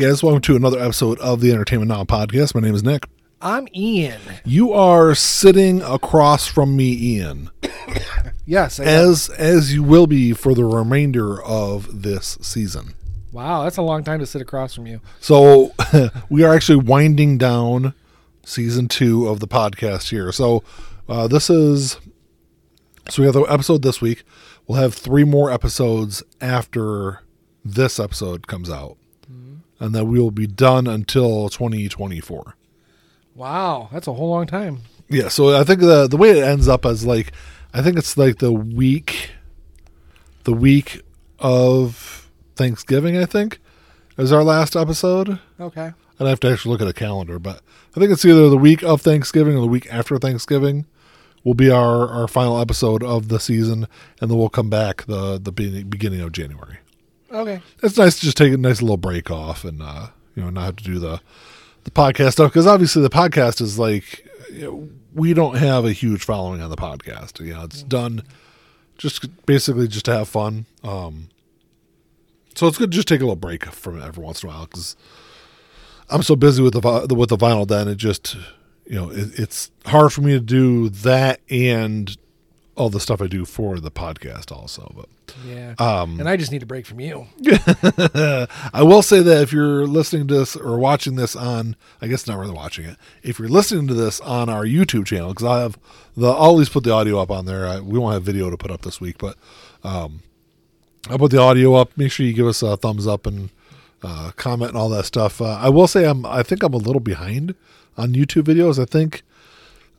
Guys, welcome to another episode of the Entertainment Now podcast. My name is Nick. I'm Ian. You are sitting across from me, Ian, Yes. As as you will be for the remainder of this season. wow, that's a long time to sit across from you. So we are actually winding down season two of the podcast here. So uh, this is so we have the episode this week. We'll have three more episodes after this episode comes out, and that we will be done until 2024. Wow, that's a whole long time. Yeah, so I think the the way it ends up is like I think it's like the week the week of Thanksgiving, I think, is our last episode. Okay. I'd have to actually look at a calendar, but I think it's either the week of Thanksgiving or the week after Thanksgiving will be our, our final episode of the season, and then we'll come back the the be- beginning of January. Okay. It's nice to just take a nice little break off and uh, you know not have to do the the podcast stuff because obviously the podcast is like you know, we don't have a huge following on the podcast. You know, it's done just basically just to have fun. Um, so it's good to just take a little break from it every once in a while because I'm so busy with the with the vinyl den. It just you know it, it's hard for me to do that and all the stuff I do for the podcast also. But Yeah. um, and I just need a break from you. I will say that if you're listening to this or watching this on, I guess not really watching it. If you're listening to this on our YouTube channel, because I have the, I'll always put the audio up on there. I, we won't have video to put up this week, but um, I'll put the audio up. Make sure you give us a thumbs up and uh, comment and all that stuff. Uh, I will say I'm, I think I'm a little behind on YouTube videos. I think,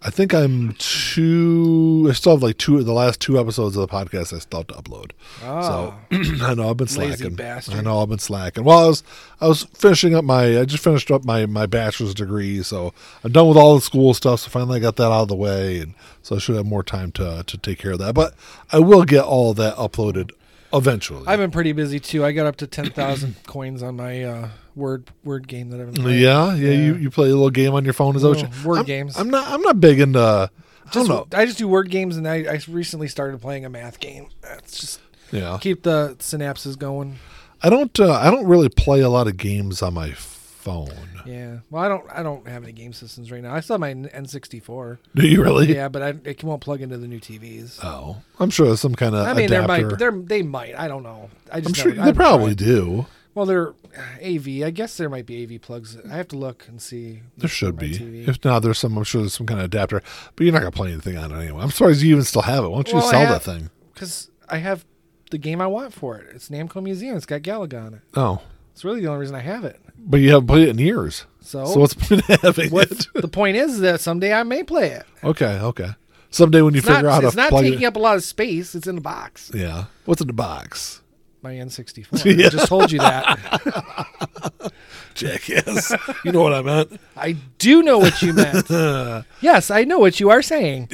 I think I'm two. I still have like two of the last two episodes of the podcast. I still have to upload. Oh. So I know I've been slacking. I know I've been slacking. Well, I was I was finishing up my I just finished up my my bachelor's degree, so I'm done with all the school stuff. So finally, I got that out of the way, and so I should have more time to to take care of that. But I will get all that uploaded eventually. I've been pretty busy too. I got up to 10,000 coins on my uh, word word game that I've been playing. yeah, yeah, You you play a little game on your phone? Is that what Little you, word I'm, games. I'm not I'm not big into. I don't Just, know. I just do word games and I, I recently started playing a math game. That's just Yeah, keep the synapses going. I don't. Uh, I don't really play a lot of games on my phone. Yeah. Well, I don't I don't have any game systems right now. I still have my N64. Do you really? Yeah, but I, it won't plug into the new TVs. Oh, I'm sure there's some kind of. I mean, there might, there they might. I don't know. I just I'm sure never- they probably tried. do. Well, they're uh, AV. I guess there might be AV plugs. I have to look and see. There should be. TV. If not, there's some. I'm sure there's some kind of adapter. But you're not gonna play anything on it anyway. I'm surprised you even still have it. Why don't you Well, I sell have- that thing? because I have the game I want for it. It's Namco Museum. It's got Galaga on it. Oh, It's really the only reason I have it. But you haven't played it in years. So, So what's the point of having it? the point is that someday I may play it. Okay, okay. Someday when you It's figure not, out it's not taking it. up a lot of space. It's in the box. Yeah. What's in the box? My N64. I just told you that. Jackass. you know what I meant. I do know what you meant. yes, I know what you are saying.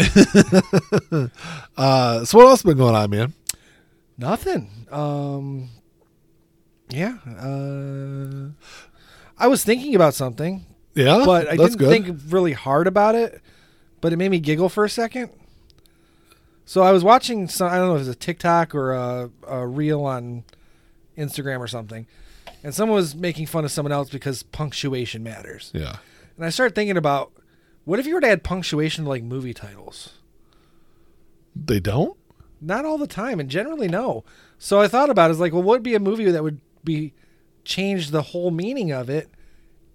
Uh, so what else been going on, man? Nothing. Um, yeah. Uh, I was thinking about something, Yeah, but I didn't good. think really hard about it. But it made me giggle for a second. So I was watching some. I don't know if it was a TikTok or a, a reel on Instagram or something, and someone was making fun of someone else because punctuation matters. yeah. And I started thinking about what if you were to add punctuation to like movie titles. They don't. Not all the time, and generally no. So I thought about it, it's like, well, what would be a movie that would be change the whole meaning of it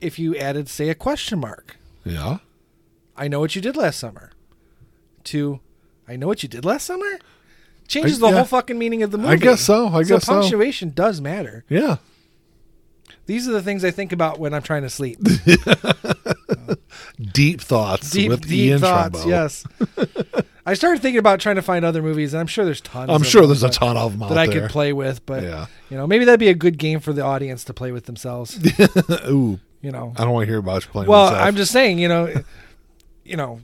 if you added, say, a question mark? Yeah. I know what you did last summer. To I know what you did last summer? Changes I- the yeah. whole fucking meaning of the movie. I guess so. I so guess so. punctuation does matter. Yeah. These are the things I think about when I'm trying to sleep. Deep thoughts Deep, with deep Ian thoughts. Trumbo. Yes. I started thinking about trying to find other movies, and I'm sure there's tons. I'm of sure there's a ton of them that I there. could play with, but Yeah. you know, maybe that'd be a good game for the audience to play with themselves. Ooh, You know, I don't want to hear about you playing. well, yourself. I'm just saying, you know, you know,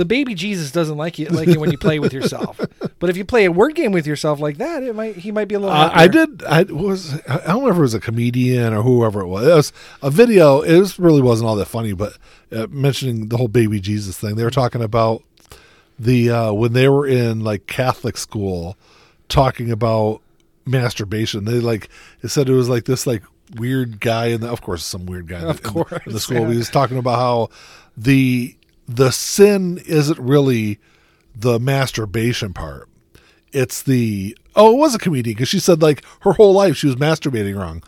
the baby Jesus doesn't like you like it when you play with yourself. But if you play a word game with yourself like that, it might he might be a little. Uh, I did. I was. I don't know if it was a comedian or whoever it was. It was a video. It was, really wasn't all that funny, but uh, mentioning the whole baby Jesus thing, they were talking about the uh, when they were in like Catholic school, talking about masturbation. They like it said it was like this like weird guy and of course, some weird guy in the- Of in, course, in the school. yeah. He was talking about how the the sin isn't really the masturbation part. It's the oh, it was a comedian because she said like her whole life she was masturbating wrong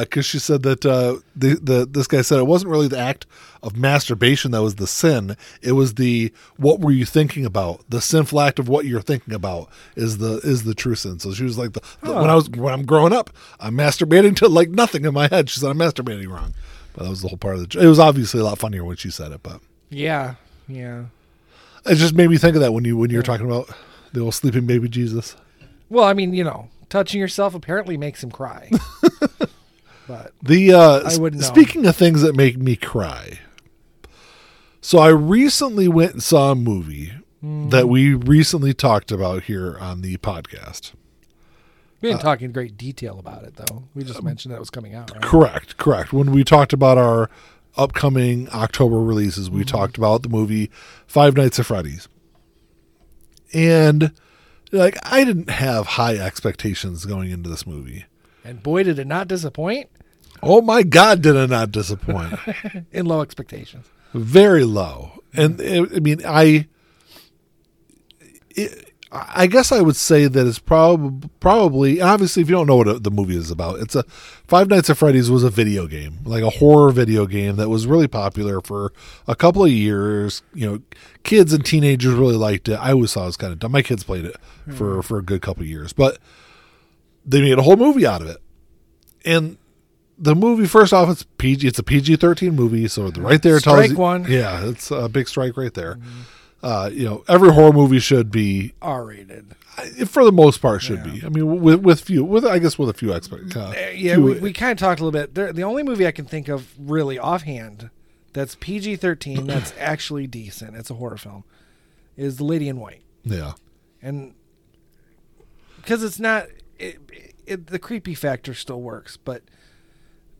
because she said that uh, the the this guy said it wasn't really the act of masturbation that was the sin. It was the what were you thinking about? The sinful act of what you're thinking about is the is the true sin. So she was like the, the- when I was when I'm growing up, I'm masturbating to like nothing in my head. She said I'm masturbating wrong, but that was the whole part of the. It was obviously a lot funnier when she said it, but Yeah, yeah. it just made me think of that when you when you were talking about the old sleeping baby Jesus. Well, I mean, you know, touching yourself apparently makes him cry. but The uh, I wouldn't know. speaking of things that make me cry. So I recently went and saw a movie Mm. that we recently talked about here on the podcast. we Uh, didn't talk in great detail about it, though. We just mentioned that it was coming out, right? Correct, correct. When we talked about our upcoming October releases, Mm-hmm. we talked about the movie Five Nights at Freddy's. And like I didn't have high expectations going into this movie. And boy, did it not disappoint Oh my god, did it not disappoint. in low expectations. very low. And it, I mean, I, it, I guess I would say that it's probably probably obviously if you don't know what a, the movie is about, it's a Five Nights at Freddy's was a video game, like a horror video game that was really popular for a couple of years. You know, kids and teenagers really liked it. I always thought it was kind of dumb. My kids played it for hmm. for a good couple of years, but they made a whole movie out of it, and the movie first off it's PG it's a PG thirteen movie so right there it tells you one. yeah it's a big strike right there mm-hmm. Uh, you know every horror movie should be R rated. for the most part should be I mean with with few with I guess with a few expect uh, Yeah, few- we, we kind of talked a little bit. There, the only movie I can think of really offhand that's PG 13 that's actually decent, it's a horror film, is The Lady in White. yeah And because it's not, it, it, the creepy factor still works, but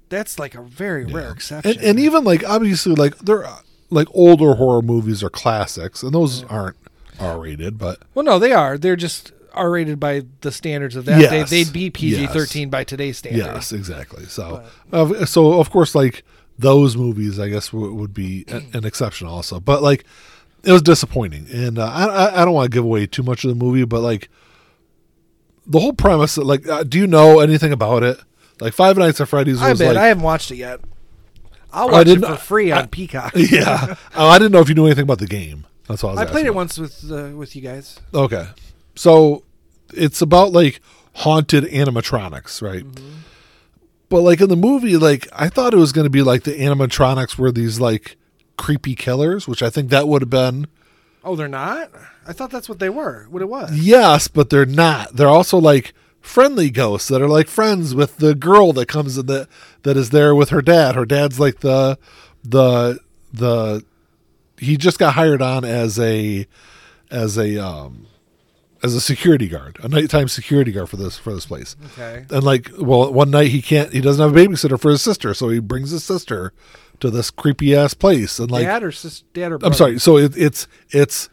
that's like a very rare exception. and, and even like obviously like they're uh, like older horror movies are classics and those aren't R rated but well, no, they are. They're just R rated by the standards of that. Yes. They, they'd be PG Yes. 13 by today's standards. Yes, exactly. So, uh, so of course, like those movies, I guess w- would be a- an exception also. But like, it was disappointing, and uh, I I- I don't want to give away too much of the movie, but like the whole premise, like, uh, do you know anything about it? Like Five Nights at Freddy's I was bet. like, I haven't watched it yet. I'll watch it for free on Peacock. yeah. Oh, I didn't know if you knew anything about the game. That's what I was. I played it about. once with uh, with you guys. Okay. So it's about like haunted animatronics, right? But like in the movie, like I thought it was going to be like the animatronics were these like creepy killers, which I think that would have been Oh, they're not. I thought that's what they were. What it was. yes, but they're not. They're also like friendly ghosts that are like friends with the girl that comes in that that is there with her dad. Her dad's like the the the he just got hired on as a as a um as a security guard, a nighttime security guard for this for this place. Okay. And like, well, one night he can't, he doesn't have a babysitter for his sister, so he brings his sister to this creepy ass place. And like, dad or sis, dad or I'm sorry, so it, it's it's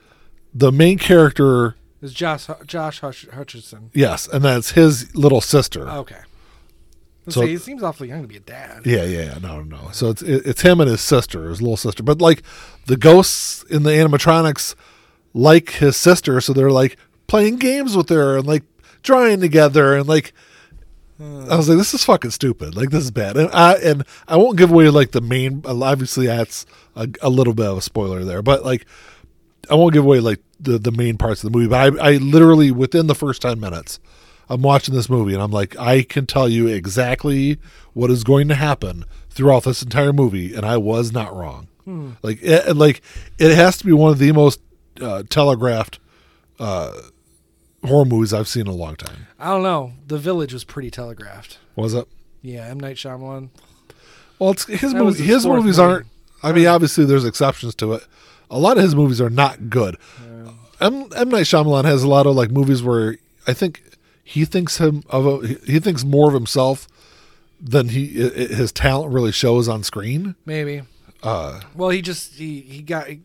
the main character, Is Josh Josh Hutch- Hutcherson? yes, and that's his little sister. Okay. So- he seems awfully young to be a dad. Yeah, yeah, yeah, no, no. So it's it, it's him and his sister, his little sister. But like the ghosts in the animatronics like his sister, so they're like playing games with her and like drawing together and like hmm. I was like, this is fucking stupid. Like this is bad. And I and I won't give away like the main. Obviously, that's a, a little bit of a spoiler there, but like I won't give away like the the main parts of the movie. But I I literally within the first ten minutes. I'm watching this movie and I'm like, I can tell you exactly what is going to happen throughout this entire movie, and I was not wrong. Like, it, like it has to be one of the most uh, telegraphed uh, horror movies I've seen in a long time. I don't know. The Village was pretty telegraphed. Was it? Yeah, M Night Shyamalan. Well, it's his movie, his his movies movie. aren't. I mean, obviously, there's exceptions to it. A lot of his movies are not good. M. M. Night Shyamalan has a lot of like movies where I think he thinks him of a, he- thinks more of himself than he his talent really shows on screen. Maybe. Uh, Well, he just he he got he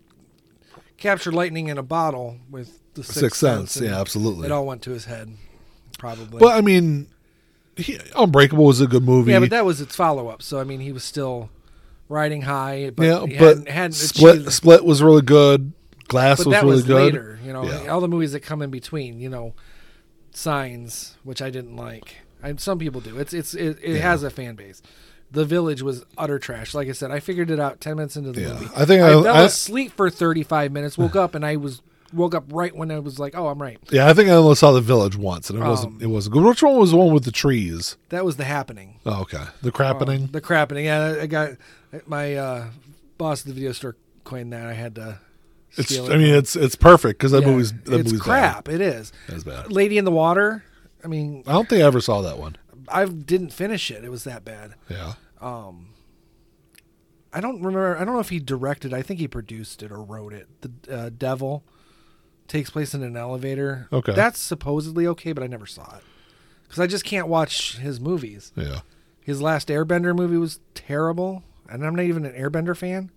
captured lightning in a bottle with the Sixth, Sixth Sense, yeah, absolutely. It all went to his head, probably. But I mean, he, Unbreakable was a good movie. Yeah, but that was its follow up. So I mean, he was still riding high. But yeah, but hadn't, hadn't Split Split was really good. Glass but was that really was good. later. You know, Yeah. all the movies that come in between. You know, Signs, which I didn't like. I, some people do. It's it's it, it has a fan base. The Village was utter trash. Like I said, I figured it out ten minutes into the Yeah. movie. I think I, I- fell I- asleep for thirty five minutes. Woke up and I was woke up right when I was like, oh, I'm right. Yeah, I think I only saw the Village once, and it Um, wasn't. It wasn't good. Which one was the one with the trees? That was the happening. Oh, okay. The crappening. The crapping. Yeah, I got my uh, boss at the video store coined that. I had to. it's. steal I mean, it's it's perfect because that Yeah, movie's that it's movie's crap. It is. Bad. That's bad. Lady in the Water. I mean, I don't think I ever saw that one. I didn't finish it. It was that bad. Yeah. Um, I don't remember. I don't know if he directed. I think he produced it or wrote it. The uh, Devil takes place in an elevator. Okay. that's supposedly okay, but I never saw it because I just can't watch his movies. Yeah. His last Airbender movie was terrible, and I'm not even an Airbender fan.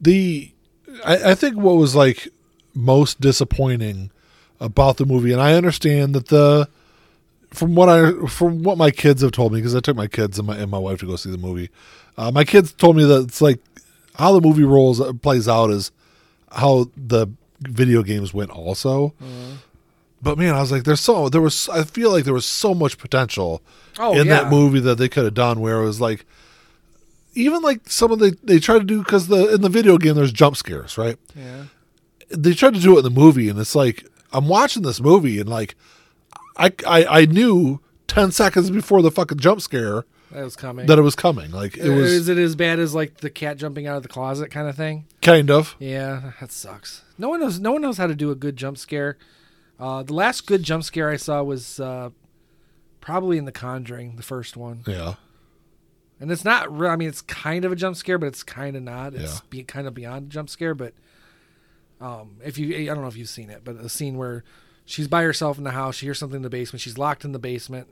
the I, I think what was like most disappointing about the movie, and I understand that the from what I from what my kids have told me because I took my kids and my and my wife to go see the movie. Uh, my kids told me that it's like how the movie rolls plays out is how the video games went also. But man, I was like, there's so there was I feel like there was so much potential Oh, in yeah. that movie that they could have done where it was like even like some of the they try to do because the in the video game there's jump scares right Yeah, they tried to do it in the movie and it's like i'm watching this movie and like i i, I knew 10 seconds before the fucking jump scare that was coming. that it was coming like it uh, was Is it as bad as like the cat jumping out of the closet kind of thing? kind of Yeah, that sucks. No one knows. No one knows how to do a good jump scare. Uh, the last good jump scare I saw was uh, probably in The Conjuring, the first one, yeah and it's not. Re- I mean, it's kind of a jump scare, but it's kind of not. It's Yeah. be, kind of beyond a jump scare. But um, if you, I don't know if you've seen it, but a scene where she's by herself in the house, she hears something in the basement, she's locked in the basement,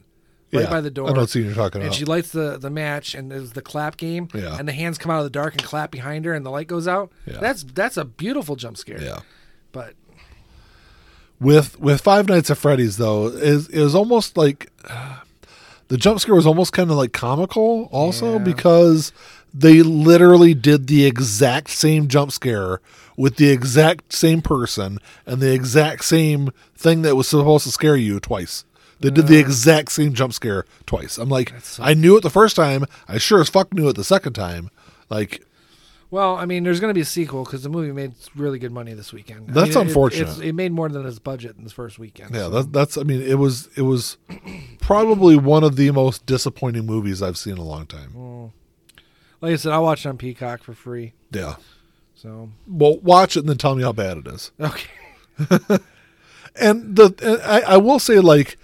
right yeah. by the door. i don't see what you're talking and about she lights the, the match and there's the clap game Yeah. and the hands come out of the dark and clap behind her and the light goes out Yeah. that's that's a beautiful jump scare yeah but with with Five Nights at Freddy's though is it was almost like the jump scare was almost kind of like comical also Yeah. because they literally did the exact same jump scare with the exact same person and the exact same thing that was supposed to scare you twice. They did the exact same jump scare twice. I'm like, so- I knew it the first time. I sure as fuck knew it the second time. Like, well i mean there's going to be a sequel because the movie made really good money this weekend I That's mean, it- unfortunate. it's- it made more than its budget in this first weekend yeah, so. that, that's. I mean, it was it was probably one of the most disappointing movies I've seen in a long time. Mm. like i said i'll watch it on peacock for free Yeah. so Well, watch it and then tell me how bad it is. okay And the and I, I will say like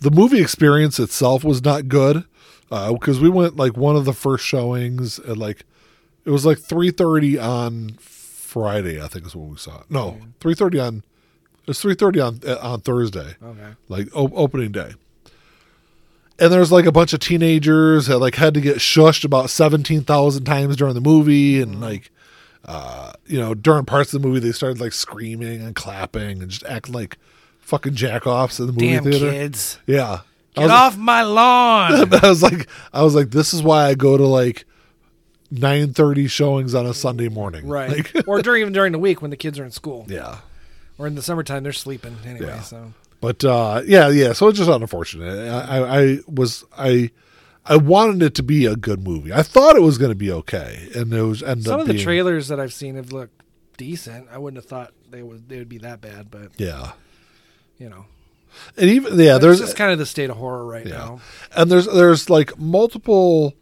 the movie experience itself was not good because we went like one of the first showings at like it was like three thirty on Friday I think is when we saw it. No, three thirty on it was three thirty on uh, on Thursday. okay like o- opening day. And there's like a bunch of teenagers that like had to get shushed about seventeen thousand times during the movie, and like, uh, you know, during parts of the movie they started like screaming and clapping and just acting like fucking jackoffs in the movie damn theater. kids Yeah, I get was, off my lawn I was like, I was like, this is why I go to like nine thirty showings on a Sunday morning, right Like, or during even during the week when the kids are in school yeah. or in the summertime they're sleeping anyway Yeah. so But uh, yeah, yeah. So it's just unfortunate. I, I, I was I I wanted it to be a good movie. I thought it was going to be okay, and it was ended some up of the being, trailers that i've seen have looked decent i wouldn't have thought they would they would be that bad but Yeah, you know and even yeah, there's just kind of the state of horror right yeah, now. and there's there's like multiple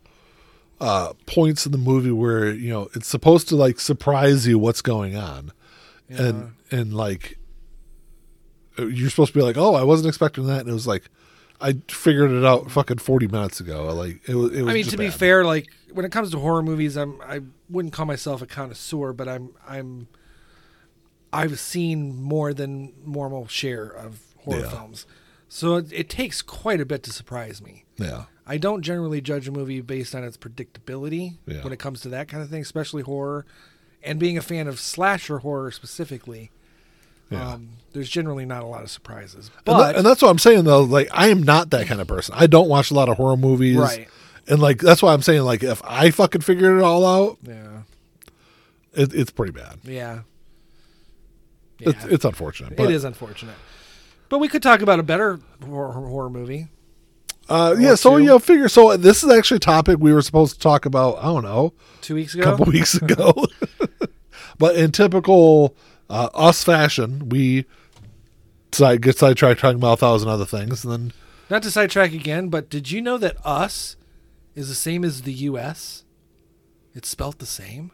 uh points in the movie where you know it's supposed to like surprise you what's going on, and and like you're supposed to be like, oh, I wasn't expecting that, and it was like. I figured it out fucking forty minutes ago. Like it was. It was I mean, to be fair, like when it comes to horror movies, I'm I wouldn't call myself a connoisseur, but I'm I'm I've seen more than normal share of horror Yeah. films, so it, it takes quite a bit to surprise me. yeah, I don't generally judge a movie based on its predictability Yeah. when it comes to that kind of thing, especially horror. And being a fan of slasher horror specifically, Yeah. Um, there's generally not a lot of surprises, And, but that- and that's what I'm saying though. Like I am not that kind of person. I don't watch a lot of horror movies. Right. And like that's why I'm saying like if I fucking figured it all out, yeah, it, it's pretty bad. yeah, yeah. It's it's unfortunate. But, it is unfortunate. But we could talk about a better horror, horror movie. Uh, yeah. So two. you know, figure. So this is actually a topic we were supposed to talk about. I don't know, Two weeks ago, a couple weeks ago. but in typical uh, us fashion, we side get sidetracked talking about a thousand other things, and then not to sidetrack again, but did you know that us is the same as the U.S.? It's spelt the same.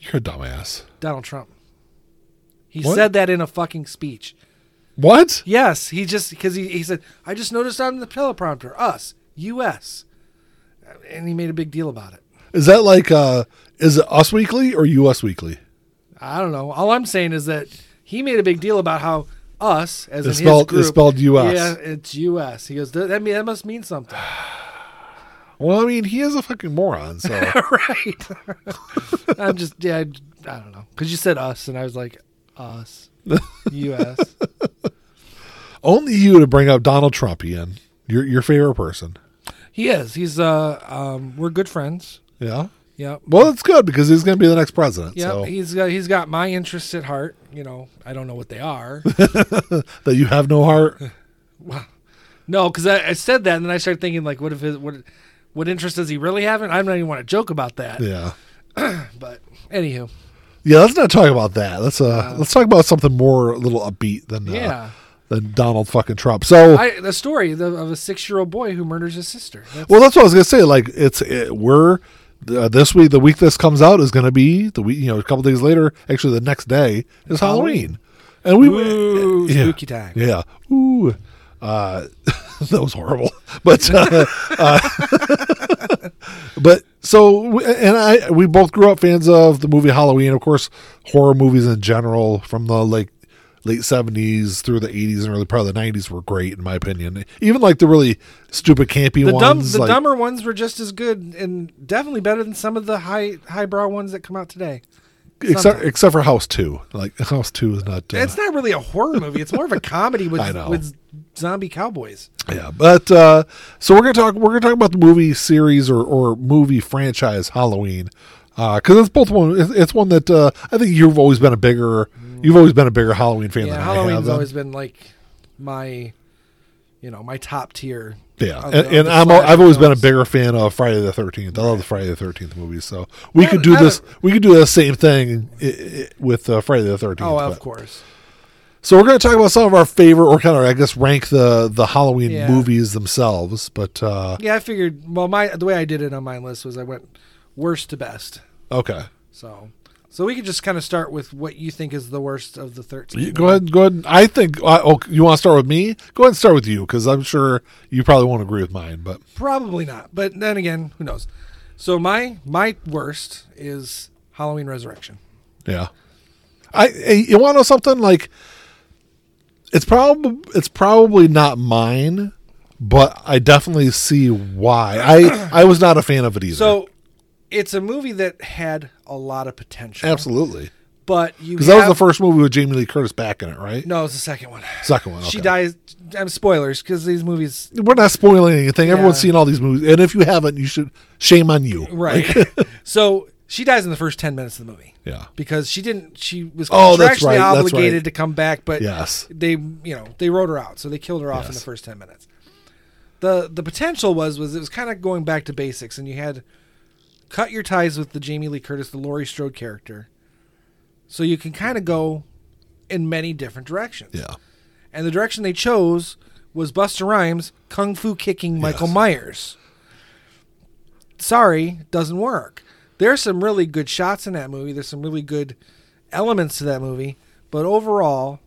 you're a dumbass. Donald Trump. He What? said that in a fucking speech. What? Yes, he just because he, he said, I just noticed on the teleprompter, us, U.S. And he made a big deal about it. Is that like uh is it Us Weekly or US Weekly? I don't know. All I'm saying is that he made a big deal about how us, as It's in spelled- his it's group, spelled US. Yeah, it's U.S. He goes, that, that, mean, that must mean something. Well, I mean, he is a fucking moron. So right. I'm just, yeah, I, I don't know. Because you said us, and I was like, us, U.S. only you to bring up Donald Trump, Ian. Your your favorite person. he is. He's, uh, um, we're good friends. Yeah. Yeah. Well, it's good because he's going to be the next president. Yeah, So he's got he's got my interests at heart. You know, I don't know what they are. that you have no heart. Well, no, because I, I said that, and then I started thinking like, what if his what what interest does he really have? And I don't even want to joke about that. Yeah. But anywho, Yeah. Let's not talk about that. Let's uh let's talk about something more a little upbeat than uh, yeah, than Donald fucking Trump. So I, the story of, of a six year old boy who murders his sister. That's, well, that's what I was going to say. Like it's it, we're. Uh, this week, the week this comes out is going to be the week. You know, a couple days later, actually, the next day is Halloween, and we Ooh, yeah. spooky time. Yeah. Ooh. Uh, that was horrible. But uh, uh, but so and I we both grew up fans of the movie Halloween. Of course, horror movies in general from the like late seventies through the eighties and early part of the nineties were great in my opinion. Even like the really stupid campy The dumb, ones. the like, dumber ones were just as good and definitely better than some of the high highbrow ones that come out today. except sometimes. except for House Two. Like House Two is not. Uh, It's not really a horror movie. It's more of a comedy with I know. with zombie cowboys. Yeah, but uh, so we're gonna talk. We're gonna talk about the movie series or, or movie franchise Halloween because it's both one. It's, one that uh, I think you've always been a bigger. You've always been a bigger Halloween fan Yeah, than I Halloween's have. always been like my, you know, my top tier. yeah, of and, of and I'm. I've always been a bigger fan of Friday the Thirteenth. I love the Friday the Thirteenth movies. So we could do this. we could do the same thing i i with uh, Friday the Thirteenth. Oh, of course. So we're going to talk about some of our favorite, or kind of, I guess, rank the the Halloween Yeah. movies themselves. But uh, Yeah, I figured. Well, my the way I did it on my list was I went worst to best. okay, So, so we could just kind of start with what you think is the worst of the thirteen. You- Go ahead. Go ahead. I think. Uh, oh, you want to start with me? Go ahead and start with you because I'm sure you probably won't agree with mine. But Probably not, but then again, who knows? So my my worst is Halloween Resurrection. yeah, I. I- You want to know something? Like, it's probably it's probably not mine, but I definitely see why. I I was not a fan of it either. So it's a movie that had a lot of potential. absolutely, But you because that was the first movie with Jamie Lee Curtis back in it, right? No, it's the second one. Second one. She dies. I'm spoilers because these movies. We're not spoiling anything. Everyone's Yeah. seen all these movies, and if you haven't, you should. Shame on you. Right. so she dies in the first ten minutes of the movie Yeah. because she didn't. She was Oh, that's contractually right, that's obligated right. to come back, but Yes. they you know they wrote her out, so they killed her off in the first ten minutes. the The potential was was it was kind of going back to basics, and you had cut your ties with the Jamie Lee Curtis, the Laurie Strode character, so you can kind of go in many different directions. Yeah. And the direction they chose was Busta Rhymes kung fu kicking Michael Yes. Myers. Sorry, doesn't work. There's some really good shots in that movie. There's some really good elements to that movie, but overall,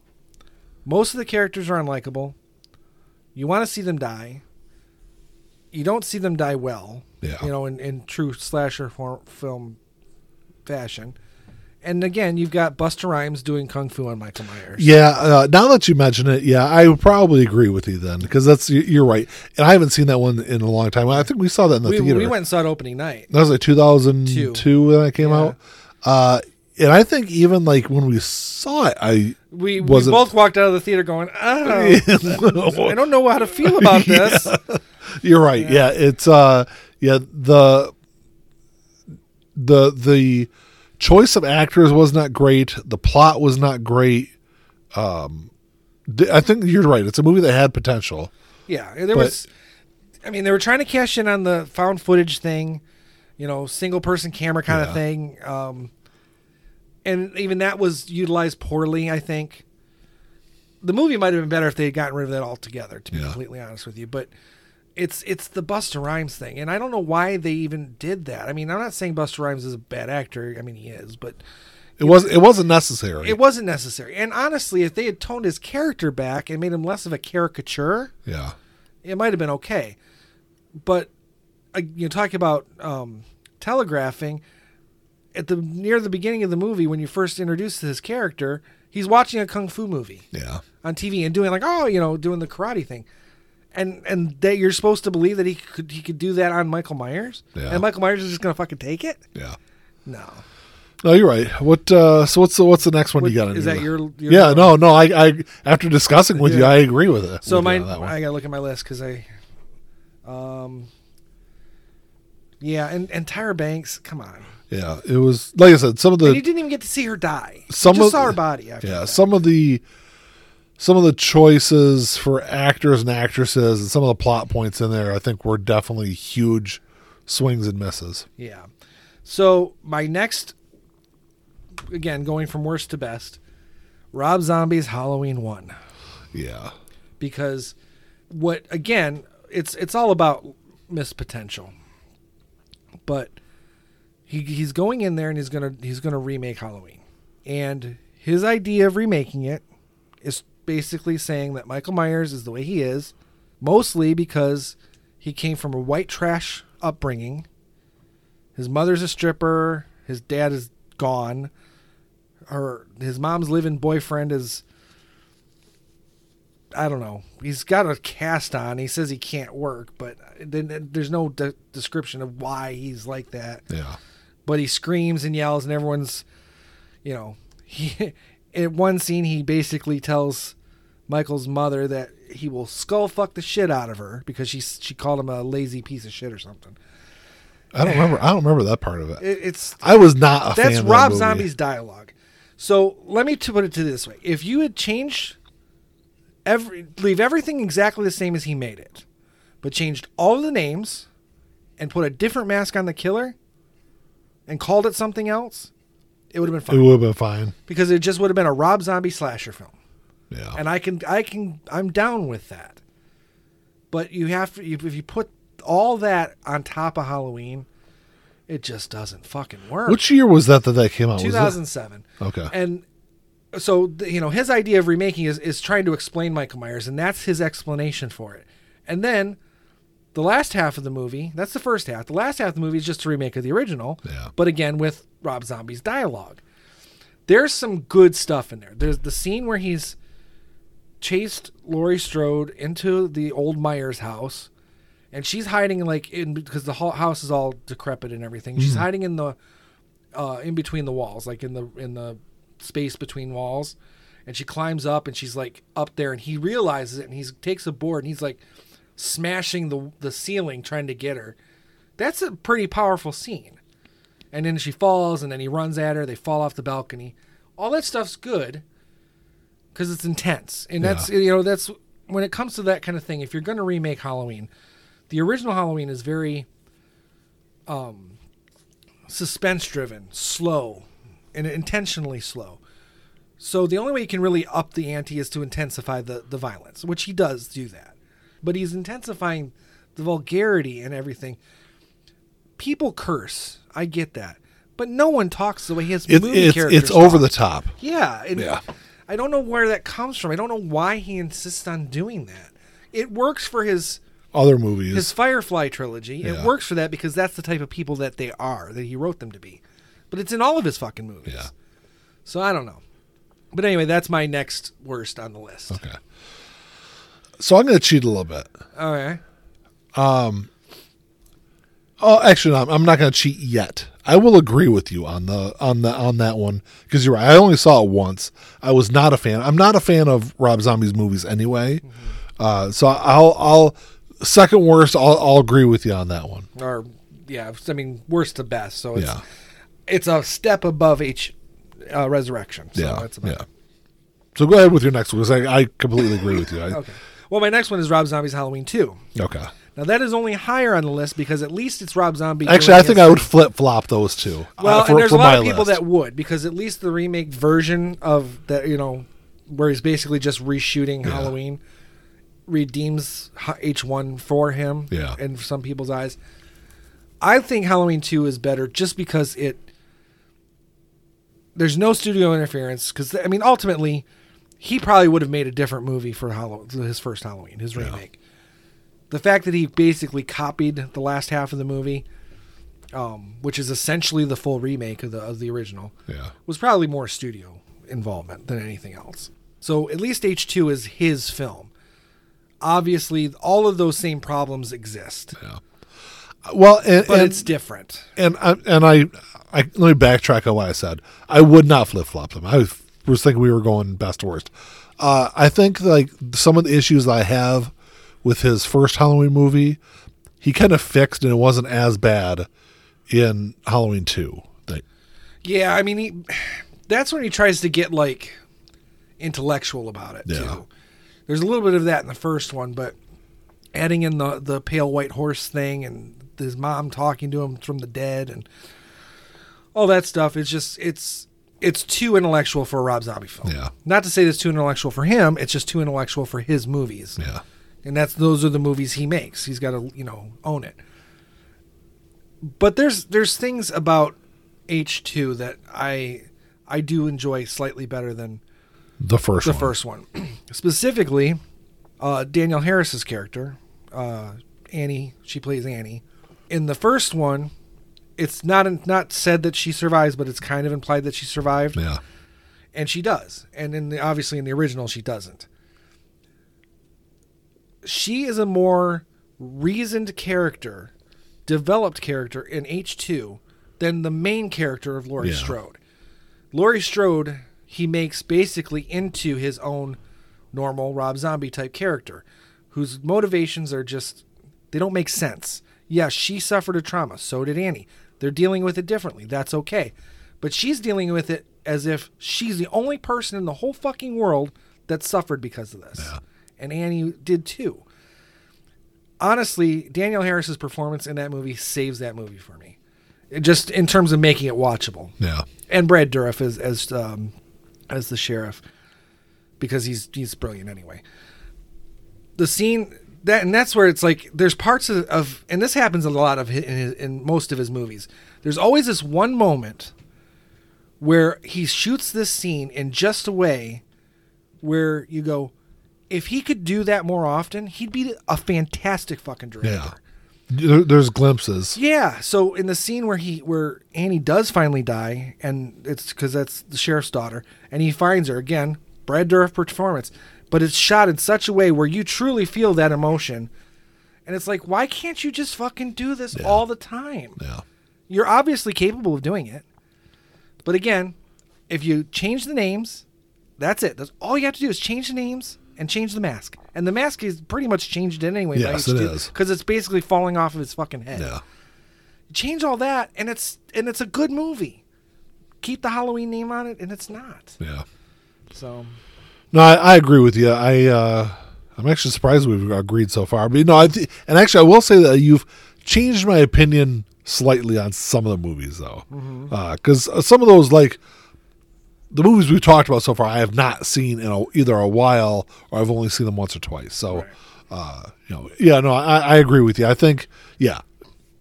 most of the characters are unlikable. You want to see them die. You don't see them die well. Yeah. You know, in, in true slasher for, film fashion. And again, you've got Busta Rhymes doing kung fu on Michael Myers. Yeah, uh, now that you mention it, yeah, I would probably agree with you then because that's you- you're right, and I haven't seen that one in a long time. I think we saw that in the we, theater. we went and saw it opening night. that was like 2002 when that came Yeah. out. Uh, and I think even like when we saw it, I We, we both walked out of the theater going, oh, I don't know how to feel about this. You're right. Yeah. it's uh yeah, the the the choice of actors was not great. The plot was not great. Um I think you're right. It's a movie that had potential. Yeah, there But- was. I mean, they were trying to cash in on the found footage thing, you know, single person camera kind Yeah. of thing, um, and even that was utilized poorly. I think the movie might have been better if they had gotten rid of that altogether. To be Yeah. completely honest with you, but it's it's the Busta Rhymes thing, and I don't know why they even did that. I mean, I'm not saying Busta Rhymes is a bad actor. I mean, he is, but It was it wasn't necessary. it wasn't necessary. And honestly, if they had toned his character back and made him less of a caricature yeah. it might have been okay. But uh, you know, talking about um, telegraphing at the near the beginning of the movie when you first introduce his character, he's watching a kung fu movie Yeah. on TV and doing like oh you know doing the karate thing, and and that you're supposed to believe that he could he could do that on Michael Myers, Yeah. and Michael Myers is just gonna fucking take it. Yeah. No, No, you're right. What uh so what's the what's the next one What- you got is that your, your Yeah, no, no, I I after discussing with you, I agree with it. So with my. I gotta look at my list because I, um, yeah, and and Tyra Banks, come on. yeah, it was like I said, some of the and you didn't even get to see her die. some you just of- saw her body. After yeah that. some of the some of the choices for actors and actresses and some of the plot points in there i think were definitely huge swings and misses. Yeah. So my next, again, going from worst to best, Rob Zombie's Halloween one. Yeah. Because what again it's it's all about missed potential, but he he's going in there and he's gonna he's gonna remake Halloween, and his idea of remaking it is basically saying that Michael Myers is the way he is, mostly because he came from a white trash upbringing. His mother's a stripper. His dad is gone. Her his mom's living boyfriend is I don't know. He's got a cast on. He says he can't work, but then there's no de- description of why he's like that. yeah But he screams and yells, and everyone's, you know, he. In one scene, he basically tells Michael's mother that he will skull fuck the shit out of her because she she called him a lazy piece of shit or something. i don't remember i don't remember that part of it It, it's i was not a fan that's of that Rob movie. Zombie's dialogue. So let me put it to this way: if you had changed every, leave everything exactly the same as he made it, but changed all the names and put a different mask on the killer and called it something else, it would have been fine. it would have been fine because it just would have been a Rob Zombie slasher film. Yeah And I can, I can, I'm down with that. But you have to, if you put all that on top of Halloween, it just doesn't fucking work. which year was that that that came out 2007. okay And so you know his idea of remaking is is trying to explain Michael Myers, and that's his explanation for it. And then the last half of the movie, that's the first half. The last half of the movie is just a remake of the original, Yeah. but again with Rob Zombie's dialogue. There's some good stuff in there. There's the scene where he's chased Laurie Strode into the old Myers house, and she's hiding like in because the ho- house is all decrepit and everything. She's hiding in the uh, in between the walls, like in the in the space between walls, and she climbs up and she's like up there, and he realizes it, and he takes a board and he's like smashing the the ceiling trying to get her. That's a pretty powerful scene. And then she falls, and then he runs at her. They fall off the balcony. All that stuff's good because it's intense, and that's you know that's when it comes to that kind of thing. If you're going to remake Halloween, the original Halloween is very um, suspense driven, slow, and intentionally slow. So the only way you can really up the ante is to intensify the, the violence, which he does do that. But he's intensifying the vulgarity and everything. People curse. I get that. But no one talks the way his it, movie it's characters it's over talk. the top Yeah. And Yeah. I don't know where that comes from. I don't know why he insists on doing that. It works for his other movies his Firefly trilogy. It works for that because that's the type of people that they are, that he wrote them to be. But it's in all of his fucking movies. Yeah. So I don't know. But anyway, that's my next worst on the list. okay so i'm going to cheat a little bit All right. Um Oh, actually, no, I'm not going to cheat yet. I will agree with you on the on the on that one because you're right. I only saw it once. I was not a fan. I'm not a fan of Rob Zombie's movies anyway. Uh, so I'll I'll second worst. I'll, I'll agree with you on that one. or yeah, I mean worst to best. So it's Yeah. it's a step above each uh, Resurrection. So yeah, yeah. So go ahead with your next one because I, I completely agree with you. I, Okay. Well, my next one is Rob Zombie's Halloween 2. okay. Now that is only higher on the list because at least it's Rob Zombie. Actually, I think I would flip flop those two. Well, uh, for, and there's a lot of people list. that would because at least the remake version of that, you know, where he's basically just reshooting Yeah. Halloween, redeems H one for him. Yeah. in some people's eyes, I think Halloween two is better just because it. There's no studio interference because I mean ultimately, he probably would have made a different movie for Hallow- his first Halloween, his Yeah. The fact that he basically copied the last half of the movie, um, which is essentially the full remake of the of the original, Yeah. was probably more studio involvement than anything else. So at least H2 is his film. Obviously, all of those same problems exist, Yeah. Well, and, but and, it's different. and I and I, I let me backtrack on what I said. I would not flip flop them. I was, was thinking we were going best to worst. Uh, I think like some of the issues I have with his first Halloween movie, he kind of fixed, and it wasn't as bad in Halloween two. Like, Yeah, I mean, he, that's when he tries to get like intellectual about it Yeah. too. There's a little bit of that in the first one, but adding in the the pale white horse thing and his mom talking to him from the dead and all that stuff it's just it's it's too intellectual for a Rob Zombie film. Yeah. Not to say it's too intellectual for him, it's just too intellectual for his movies. yeah, And that's those are the movies he makes. He's got to, you know, own it. But there's there's things about H2 that I I do enjoy slightly better than the first the one. first one. Specifically, uh, Danielle Harris's character, uh, Annie, she plays Annie. In the first one, it's not not said that she survives, but it's kind of implied that she survived Yeah, and she does. And in the obviously in the original she doesn't. She is a more reasoned character, developed character in H2 than the main character of Laurie Yeah. Strode. Laurie Strode he makes basically into his own normal Rob Zombie type character whose motivations are just they don't make sense. Yes, she suffered a trauma, so did Annie. They're dealing with it differently. That's okay. But she's dealing with it as if she's the only person in the whole fucking world that suffered because of this. Yeah. And Annie did too. Honestly, Danielle Harris's performance in that movie saves that movie for me. It just in terms of making it watchable yeah, and Brad Dourif as as um, as the sheriff because he's he's brilliant anyway. The scene that and that's where it's like there's parts of, of and this happens a lot of in, his, in most of his movies. There's always this one moment where he shoots this scene in just a way where you go, if he could do that more often, he'd be a fantastic fucking director. yeah. There, there's glimpses. Yeah. So in the scene where he where Annie does finally die, and it's because that's the sheriff's daughter, and he finds her again, Brad Dourif performance, but it's shot in such a way where you truly feel that emotion, and it's like, why can't you just fucking do this Yeah. all the time? Yeah, You're obviously capable of doing it, but again, if you change the names, that's it. That's all you have to do is change the names and change the mask, and the mask is pretty much changed anyway. Yes, it is. because it's basically falling off of his fucking head yeah. change all that and it's and it's a good movie keep the halloween name on it and it's not Yeah. so No, I, I agree with you. I uh, I'm actually surprised we've agreed so far. But no, I th- and actually I will say that you've changed my opinion slightly on some of the movies though, because uh, some of those like the movies we've talked about so far, I have not seen in a, either a while or I've only seen them once or twice. So, Right. uh, you know, yeah, no, I, I agree with you. I think, yeah,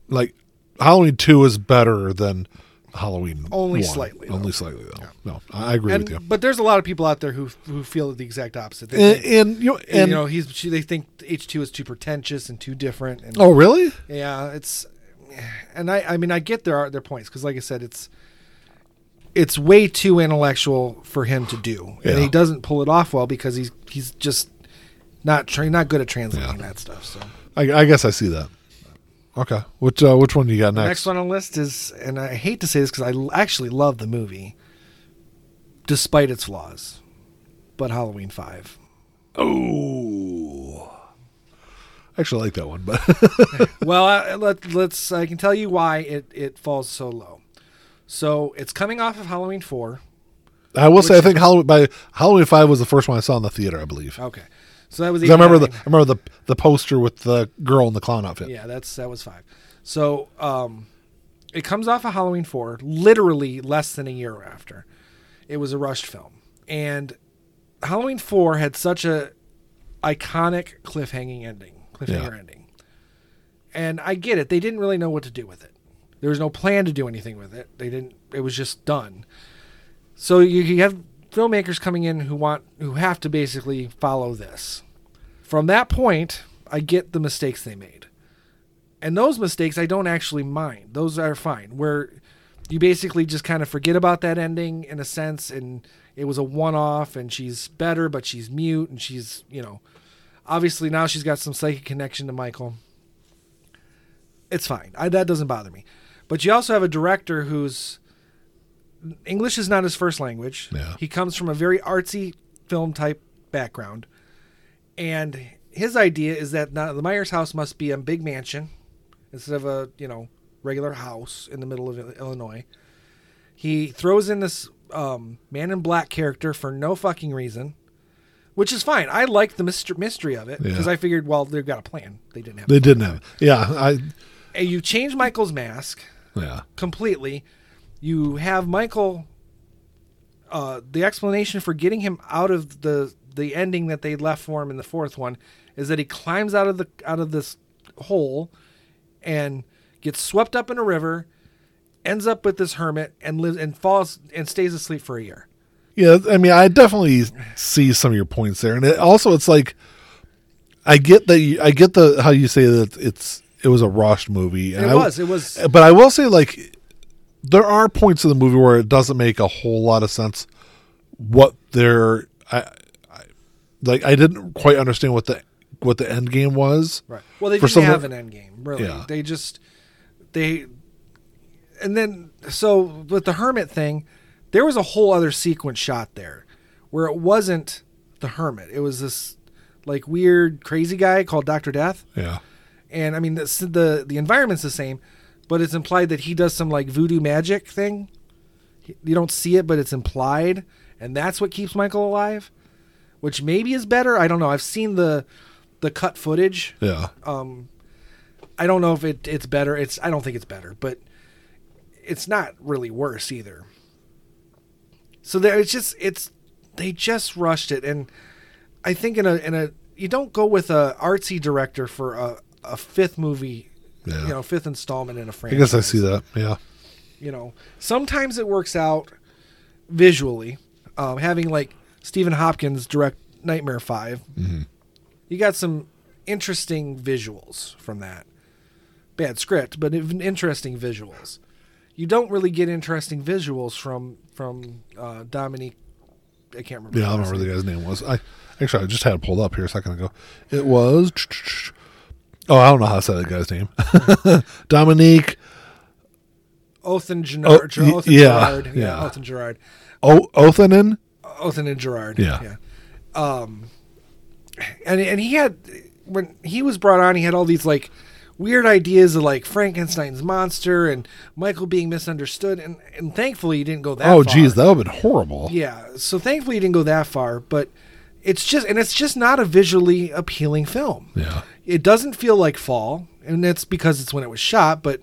like Halloween two is better than Halloween. Only 1. slightly, though. Only slightly though. No, I agree and with you. but there's a lot of people out there who who feel the exact opposite they And, and you know, and you know he's she, they think h2 is too pretentious and too different and oh really? yeah it's and i i mean i get their their points because like i said it's it's way too intellectual for him to do and Yeah. he doesn't pull it off well because he's he's just not tra- not good at translating Yeah. that stuff so I, I guess I see that. Okay. Which uh, which one do you got The next? next one on the list is, and I hate to say this because I l- actually love the movie, despite its flaws, but Halloween Five. Oh. I actually like that one, but well, I, let, let's. I can tell you why it it falls so low. So it's coming off of Halloween Four. I will say I think Halloween by Halloween Five was the first one I saw in the theater, I believe. Okay, so that was. 'Cause I remember the 89. I remember the the poster with the girl in the clown outfit. Yeah, that's that was five. So um, it comes off of Halloween four, literally less than a year after. It was a rushed film, and Halloween four had such a iconic cliffhanging ending, cliffhanger ending. And I get it; they didn't really know what to do with it. There was no plan to do anything with it. They didn't. It was just done. So you, you have filmmakers coming in who want who have to basically follow this. From that point, I get the mistakes they made. And those mistakes I don't actually mind. Those are fine. Where you basically just kind of forget about that ending in a sense and it was a one off and she's better but she's mute and she's, you know, obviously now she's got some psychic connection to Michael. It's fine. I, that doesn't bother me. But you also have a director who's English is not his first language. Yeah. He comes from a very artsy film type background. And his idea is that now the Myers house must be a big mansion instead of a, you know, regular house in the middle of Illinois. He throws in this um, man in black character for no fucking reason, which is fine. I like the mystery, mystery of it because Yeah. I figured, well, they've got a plan. They didn't have. They didn't have. Yeah, I And you change Michael's mask yeah. completely. You have Michael. Uh, the explanation for getting him out of the the ending that they left for him in the fourth one is that he climbs out of the out of this hole and gets swept up in a river, ends up with this hermit and lives and falls and stays asleep for a year. Yeah, I mean, I definitely see some of your points there, and it, also it's like I get that you, I get the how you say that it's it was a rushed movie. And It I, was. It was. but I will say like there are points in the movie where it doesn't make a whole lot of sense what they're I, I like I didn't quite understand what the what the end game was. Right. Well, they didn't some- have an end game, really. Yeah. They just they and then so with the hermit thing, there was a whole other sequence shot there where it wasn't the hermit. It was this like weird crazy guy called Doctor Death, Yeah. And I mean the the the environment's the same, but it's implied that he does some like voodoo magic thing. You don't see it, but it's implied, and that's what keeps Michael alive, which maybe is better. I don't know. I've seen the the cut footage Yeah. um, I don't know if it it's better. It's I don't think it's better, but it's not really worse either. So there, it's just it's they just rushed it, and I think in a in a you don't go with a artsy director for a a fifth movie, Yeah. you know, fifth installment in a franchise. I guess I see that. Yeah. You know, sometimes it works out visually, um, having like Stephen Hopkins direct Nightmare 5 You got some interesting visuals from that. Bad script, but interesting visuals. You don't really get interesting visuals from from uh, Dominique. I can't remember. Yeah, I don't remember the guy's name was. I actually I just had it pulled up here a second ago. It was Oh, I don't know how to say that guy's name. Dominique Othen Oh, Gerard. y- Othen yeah, Gerard. yeah. Yeah, Othen Gerard. o- Othenen. Othen and Gerard. Yeah. yeah. Um, and and he had when he was brought on, he had all these like weird ideas of like Frankenstein's monster and Michael being misunderstood, and and thankfully he didn't go that. Oh, far. geez, that would have been horrible. Yeah, so thankfully he didn't go that far, but it's just and it's just not a visually appealing film. Yeah. It doesn't feel like fall, and that's because it's when it was shot, but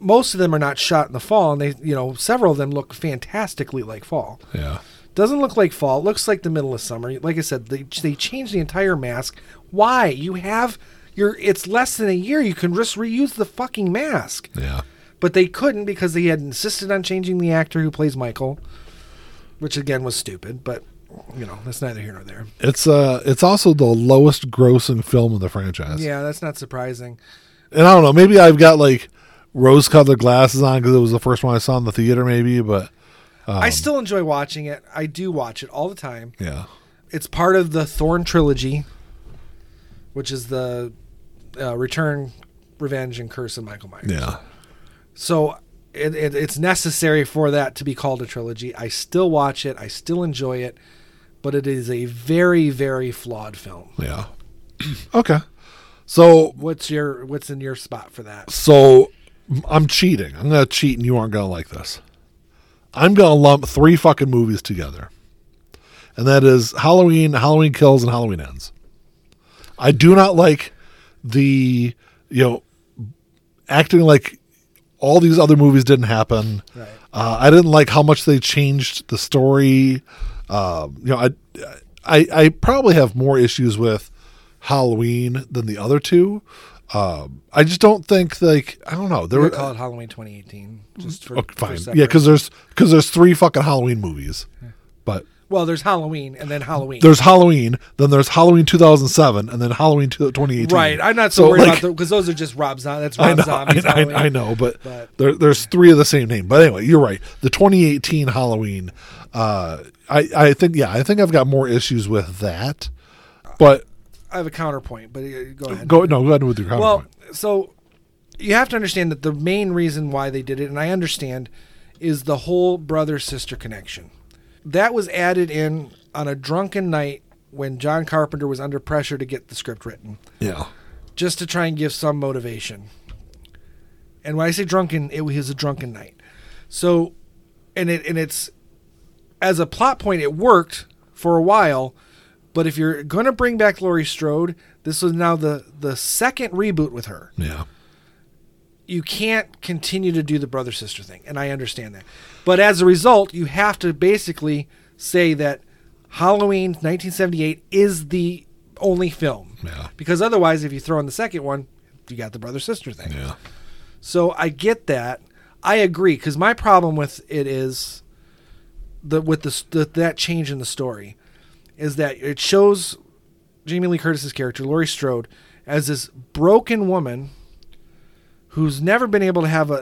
most of them are not shot in the fall, and they, you know, several of them look fantastically like fall. Yeah. Doesn't look like fall. It looks like the middle of summer. Like I said, they they changed the entire mask. Why? You have your. It's less than a year. You can just reuse the fucking mask. Yeah. But they couldn't because they had insisted on changing the actor who plays Michael, which again was stupid. But you know that's neither here nor there. It's uh it's also the lowest grossing film in the franchise. Yeah, that's not surprising. And I don't know, maybe I've got like rose colored glasses on because it was the first one I saw in the theater, maybe, but Um, I still enjoy watching it. I do watch it all the time. yeah. It's part of the Thorn trilogy, which is the uh, Return Revenge and Curse of Michael Myers. Yeah. So it, it, it's necessary for that to be called a trilogy. I still watch it. I still enjoy it, but it is a very very flawed film. Yeah. okay. So What's your what's in your spot for that? so I'm cheating. I'm gonna cheat, and you aren't gonna like this. I'm gonna lump three fucking movies together, and that is Halloween, Halloween Kills, and Halloween Ends. I do not like the you know acting like all these other movies didn't happen. Right. Uh, I didn't like how much they changed the story. Um, you know, I, I I probably have more issues with Halloween than the other two. Um, I just don't think like I don't know. There We're were call it Halloween 2018. Just for, okay, fine, separate. yeah, because there's because there's three fucking Halloween movies, but well, there's Halloween and then Halloween. there's Halloween, then there's Halloween 2007, and then Halloween 2018. Right. I'm not so, So, worried like- about because those are just Rob Zombie. That's I Rob know, Zombie's I, Halloween. I, I know, but, But- there, there's three of the same name. But anyway, you're right. The 2018 Halloween, uh, I, I think, yeah, I think I've got more issues with that. But I have a counterpoint, but uh, go ahead. go no, go ahead with your counterpoint. Well, so you have to understand that the main reason why they did it, and I understand, is the whole brother sister connection. That was added in on a drunken night when John Carpenter was under pressure to get the script written, yeah, just to try and give some motivation. And when I say drunken, it was a drunken night. So, and it and it's as a plot point, it worked for a while. But if you're going to bring back Laurie Strode, this was now the the second reboot with her. Yeah, you can't continue to do the brother sister thing and i understand that. But as a result you have to basically say that halloween 1978 is the only film. Yeah, because otherwise if you throw in the second one you got the brother sister thing. Yeah, so i get that. I agree because my problem with it is the with the, the that change in the story is that it shows jamie lee curtis's character laurie strode as this broken woman who's never been able to have a,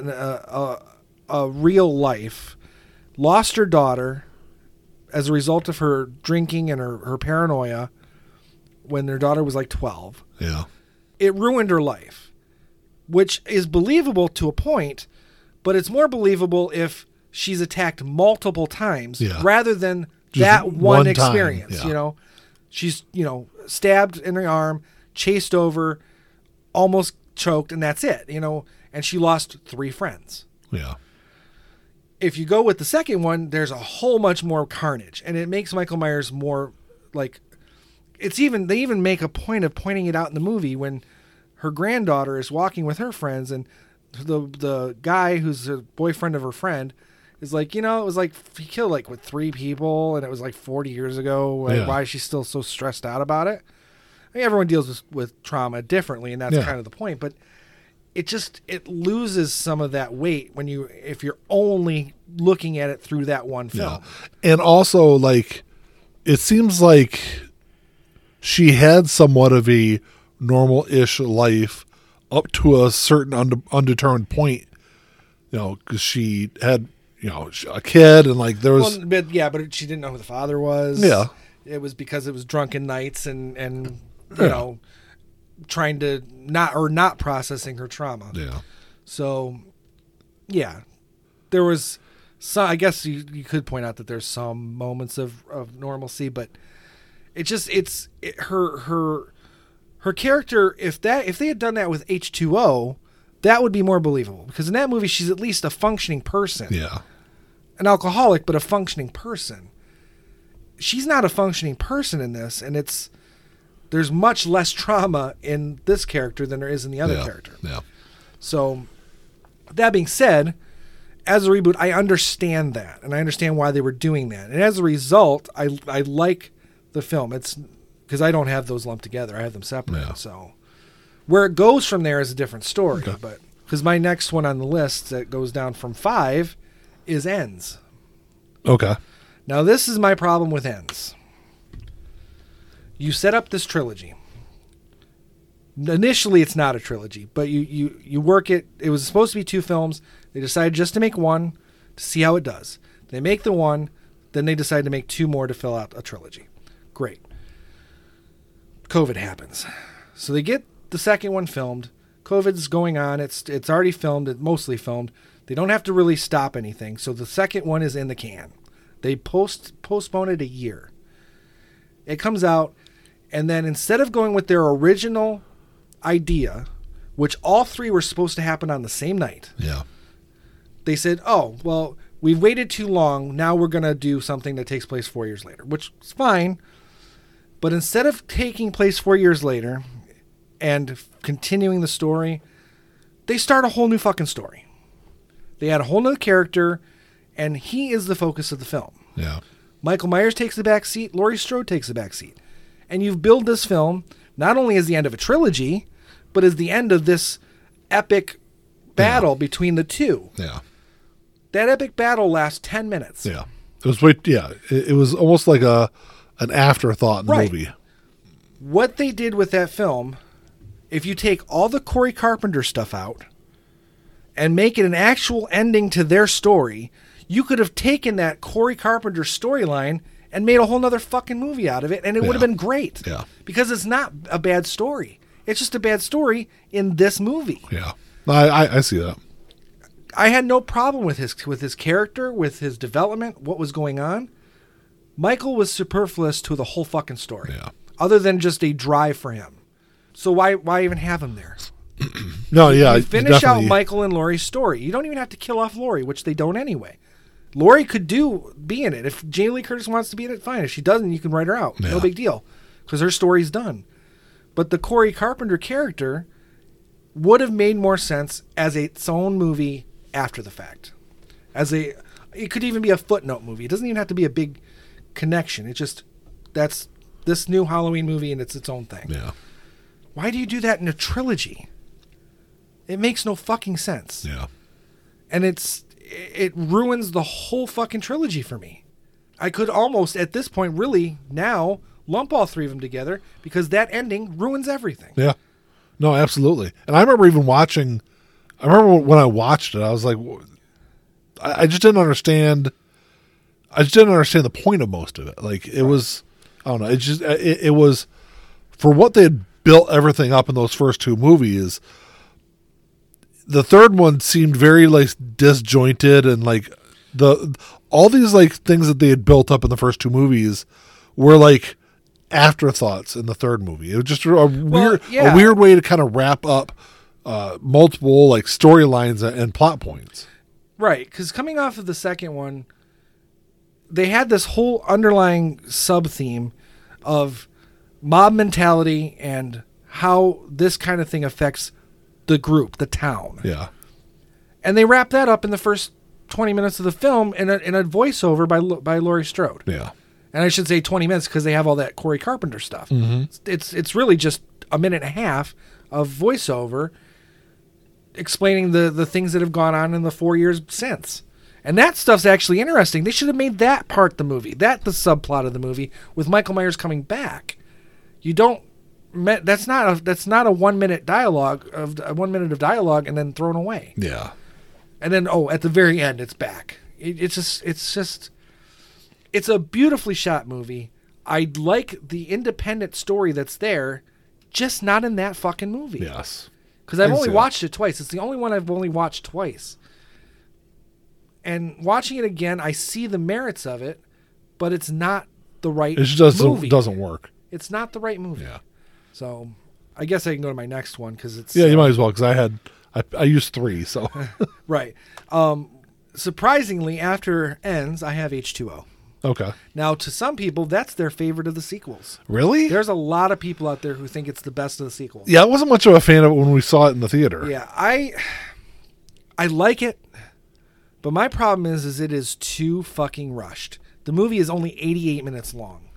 a, a, a real life, lost her daughter as a result of her drinking and her, her paranoia when their daughter was like 12. yeah, It ruined her life, which is believable to a point, but it's more believable if she's attacked multiple times Yeah. rather than Just that one, one experience. yeah. You know, she's, you know, stabbed in the arm, chased over, almost choked, and that's it, you know, and she lost three friends. yeah, If you go with the second one, there's a whole much more carnage, and it makes Michael Myers more like it's even they even make a point of pointing it out in the movie when her granddaughter is walking with her friends and the the guy who's a boyfriend of her friend is like, you know, it was like he killed like with three people and it was like 40 years ago. Like, Yeah. Why is she still so stressed out about it? I mean, everyone deals with, with trauma differently, and that's Yeah. kind of the point. But it just it loses some of that weight when you if you're only looking at it through that one film. yeah. And also, like, it seems like she had somewhat of a normal-ish life up to a certain unde- undetermined point. You know, because she had you know a kid and like there was Well, but yeah, but she didn't know who the father was. Yeah. it was because it was drunken nights and and you Yeah. know trying to not or not processing her trauma. yeah. So yeah, there was some. I guess you you could point out that there's some moments of of normalcy, but it just it's it, her her her character. If that if they had done that with H two O. That would be more believable because in that movie she's at least a functioning person Yeah. An alcoholic but a functioning person. She's not a functioning person in this, and it's there's much less trauma in this character than there is in the other yeah. character. Yeah. So, that being said, as a reboot, I understand that, and I understand why they were doing that, and as a result, I I like the film. It's because I don't have those lumped together; I have them separate. Yeah. So, where it goes from there is a different story. Okay. But because my next one on the list that goes down from five is ends. Okay. Now, this is my problem with ends. You set up this trilogy. Initially, it's not a trilogy, but you, you, you work it. It was supposed to be two films. They decided just to make one to see how it does. They make the one, then they decide to make two more to fill out a trilogy. Great. COVID happens. So they get the second one filmed. COVID's going on. It's it's already filmed. It's mostly filmed. They don't have to really stop anything. So the second one is in the can. They post postpone it a year. It comes out, and then instead of going with their original idea, which all three were supposed to happen on the same night, Yeah. they said, "Oh, well, we've waited too long. Now we're going to do something that takes place 4 years later," which is fine. But instead of taking place 4 years later and continuing the story, they start a whole new fucking story. They add a whole new character and he is the focus of the film. Yeah. Michael Myers takes the back seat, Laurie Strode takes the back seat. And you've billed this film not only as the end of a trilogy, but as the end of this epic battle between the two. Yeah. That epic battle lasts 10 minutes. Yeah. It was. Yeah. It, it was almost like a an afterthought in the Right. movie. What they did with that film, if you take all the Corey Carpenter stuff out and make it an actual ending to their story, you could have taken that Corey Carpenter storyline and made a whole nother fucking movie out of it, and it would have been great. Yeah. Because it's not a bad story. It's just a bad story in this movie. Yeah. I, I I see that. I had no problem with his with his character, with his development, what was going on. Michael was superfluous to the whole fucking story. Yeah. Other than just a drive for him. So why why even have him there? No. Yeah. You finish out Michael and Laurie's story. You don't even have to kill off Laurie, which they don't anyway. Laurie could do be in it. If Jamie Lee Curtis wants to be in it, fine. If she doesn't, you can write her out. No big deal. Because her story's done. But the Corey Carpenter character would have made more sense as its own movie after the fact. As a it could even be a footnote movie. It doesn't even have to be a big connection. It just that's this new Halloween movie and it's its own thing. Yeah. Why do you do that in a trilogy? It makes no fucking sense. Yeah. And it's it ruins the whole fucking trilogy for me. I could almost at this point really now lump all three of them together because that ending ruins everything. Yeah. No, absolutely. And I remember even watching. I remember when I watched it, I was like, I, I just didn't understand. I just didn't understand the point of most of it. Like it was, I don't know. It just it, it was for what they had built everything up in those first two movies. The third one seemed very like disjointed and like the all these like things that they had built up in the first two movies were like afterthoughts in the third movie. It was just a weird yeah. a weird way to kind of wrap up uh, multiple like storylines and, and plot points. Right, because coming off of the second one, they had this whole underlying sub theme of mob mentality and how this kind of thing affects the group, the town. Yeah. And they wrap that up in the first 20 minutes of the film in a, in a voiceover by, by Laurie Strode. Yeah. And I should say 20 minutes because they have all that Corey Carpenter stuff. Mm-hmm. It's, it's it's really just a minute and a half of voiceover explaining the the things that have gone on in the 4 years since. And that stuff's actually interesting. They should have made that part the movie. That the subplot of the movie with Michael Myers coming back. You don't that's not a that's not a 1 minute dialogue of a 1 minute of dialogue and then thrown away. Yeah. and then oh at the very end it's back. It, it's just it's just it's a beautifully shot movie. I like the independent story that's there just not in that fucking movie. Yes. because i've only watched it twice. It's the only one i've only watched twice. And watching it again i see the merits of it but it's not the right It just doesn't movie. doesn't work. it's not the right movie. Yeah. So i guess i can go to my next one because it's Yeah, you uh, might as well because I had I, I used three. So right um surprisingly after ends i have h2o okay. Now, to some people, that's their favorite of the sequels. Really? There's a lot of people out there who think it's the best of the sequels. yeah, I wasn't much of a fan of it when we saw it in the theater. Yeah, I I like it, but my problem is is it is too fucking rushed. The movie is only 88 minutes long.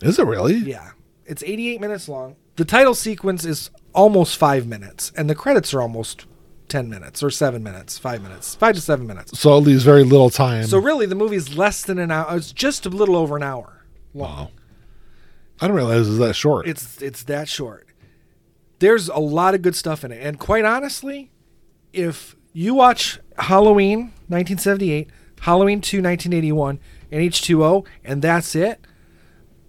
Is it really? Yeah, it's 88 minutes long. The title sequence is almost 5 minutes and the credits are almost 10 minutes or 7 minutes, 5 minutes, 5 to 7 minutes. So it leaves very little time. So really the movie's less than an hour. It's just a little over an hour long. wow. I didn't realize it was that short. It's it's that short. There's a lot of good stuff in it, and quite honestly, if you watch Halloween 1978, Halloween 2 1981, and H2O, and that's it,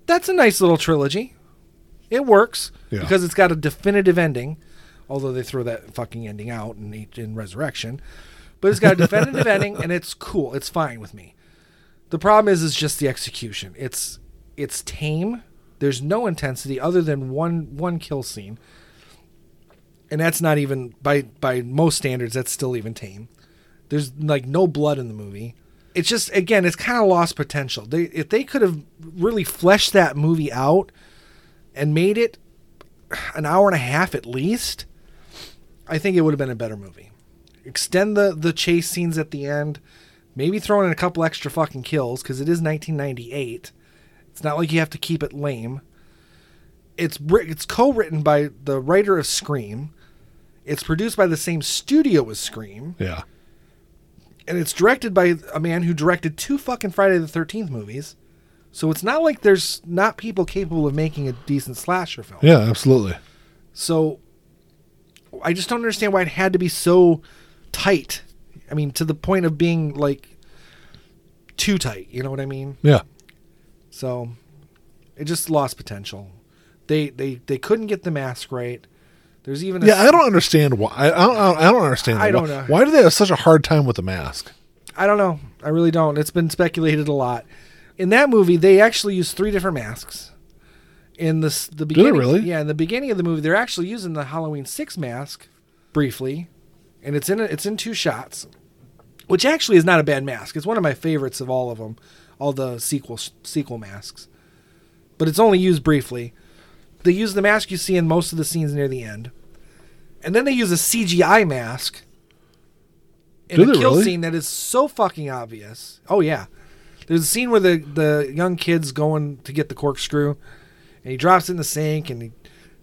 that's a nice little trilogy. It works Yeah. because it's got a definitive ending. Although they throw that fucking ending out in, in Resurrection. But it's got a definitive ending and it's cool. It's fine with me. The problem is, is just the execution. It's it's tame. There's no intensity other than one one kill scene, and that's not even by by most standards. That's still even tame. There's like no blood in the movie. It's just again, it's kind of lost potential. They if they could have really fleshed that movie out and made it an hour and a half at least, I think it would have been a better movie. Extend the the chase scenes at the end Maybe throw in a couple extra fucking kills because it is 1998. It's not like you have to keep it lame. It's it's co-written by the writer of Scream. It's produced by the same studio as Scream. Yeah. And it's directed by a man who directed two fucking Friday the 13th movies. So it's not like there's not people capable of making a decent slasher film. Yeah, absolutely. So I just don't understand why it had to be so tight I mean, to the point of being like too tight. You know what I mean? Yeah. So it just lost potential. They they they couldn't get the mask right. There's even yeah. I don't understand why. I don't. I don't understand. I don't know. Why do they have such a hard time with the mask? I don't know. I really don't. It's been speculated a lot. In that movie, they actually use three different masks. In the the beginning, really? Yeah, in the beginning of the movie, they're actually using the Halloween six mask briefly, and it's in a, it's in two shots which actually is not a bad mask. It's one of my favorites of all of them, all the sequel sequel masks. But it's only used briefly. They use the mask you see in most of the scenes near the end, and then they use a CGI mask in Do a kill really? scene that is so fucking obvious. Oh yeah, there's a scene where the the young kid's going to get the corkscrew, and he drops it in the sink, and he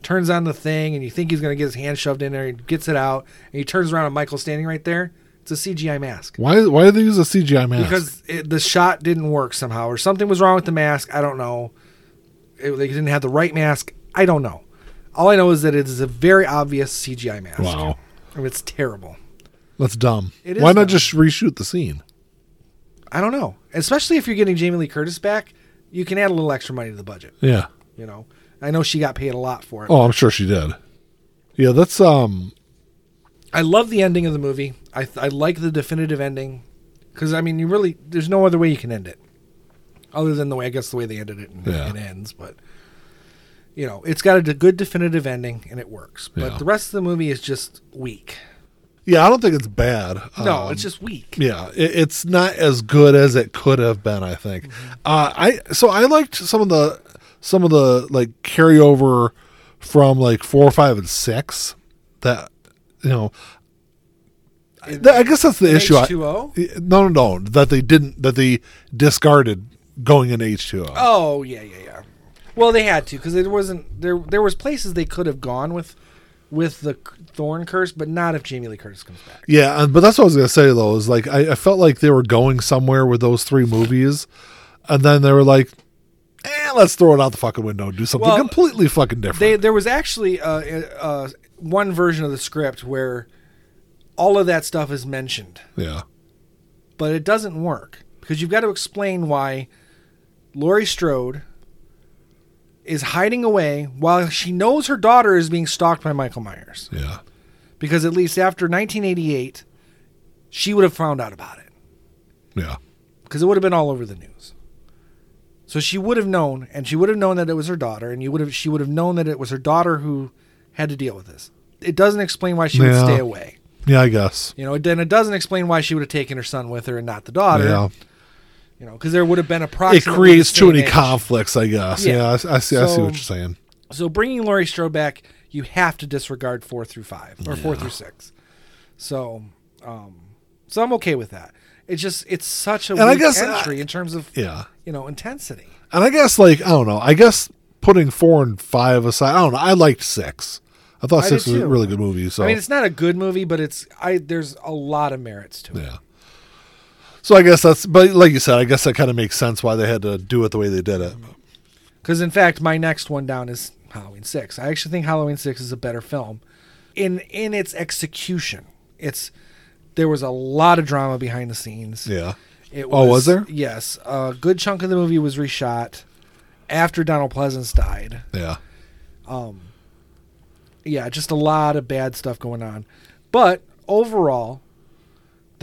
turns on the thing, and you think he's gonna get his hand shoved in there. And he gets it out, and he turns around, and Michael's standing right there. It's a CGI mask. Why? Why do they use a CGI mask? Because it, the shot didn't work somehow, or something was wrong with the mask. I don't know. It, they didn't have the right mask. I don't know. All I know is that it is a very obvious CGI mask. Wow. And it's terrible. that's dumb. It is why not dumb. just reshoot the scene? I don't know. Especially if you're getting Jamie Lee Curtis back, you can add a little extra money to the budget. Yeah. You know, I know she got paid a lot for it. Oh, I'm sure she did. Yeah, that's um. I love the ending of the movie. I I like the definitive ending because I mean, you really there's no other way you can end it, other than the way I guess the way they ended it and Yeah. it ends. But you know, it's got a good definitive ending and it works. But Yeah. the rest of the movie is just weak. Yeah, I don't think it's bad. No, Um, it's just weak. Yeah, it, it's not as good as it could have been. I think. Mm-hmm. Uh, I so I liked some of the some of the like carryover from like four, five, and six. That you know, I, I guess that's the issue. I, H2O? no, no, no, that they didn't that they discarded going in H two O. Oh yeah, yeah, yeah. Well, they had to because there wasn't there. There was places they could have gone with with the Thorn curse, but not if Jamie Lee Curtis comes back. Yeah, but that's what I was gonna say though. Is like I, I felt like they were going somewhere with those three movies, and then they were like, "Eh, let's throw it out the fucking window and do something Well, completely fucking different." They, there was actually uh, uh, one version of the script where all of that stuff is mentioned, yeah, but it doesn't work because you've got to explain why Laurie Strode is hiding away while she knows her daughter is being stalked by Michael Myers. yeah, Because at least after 1988, she would have found out about it yeah, because it would have been all over the news. So she would have known, and she would have known that it was her daughter, and you would have she would have known that it was her daughter who had to deal with this. It doesn't explain why she would stay away. yeah. I guess. You know, then it doesn't explain why she would have taken her son with her and not the daughter. Yeah, You know, because there would have been a it creates too many age. conflicts. I guess. Yeah. Yeah, I, I see. I see what you're saying. So bringing Laurie Strode back, you have to disregard four through five or four through six. So, um, so I'm okay with that. It's just it's such a And I weak guess, entry uh, in terms of Yeah, you know intensity. and I guess like I don't know. I guess putting four and five aside, I don't know. I liked six. I thought I six was a really good movie. So I mean, it's not a good movie, but it's I there's a lot of merits to it. Yeah. So I guess that's, but like you said, I guess that kind of makes sense why they had to do it the way they did it. Because in fact, my next one down is Halloween Six. I actually think Halloween Six is a better film in in its execution. It's there was a lot of drama behind the scenes. Yeah. It Oh, was there? Yes, a good chunk of the movie was reshot after Donald Pleasence died. Yeah. Um, yeah, just a lot of bad stuff going on. But overall,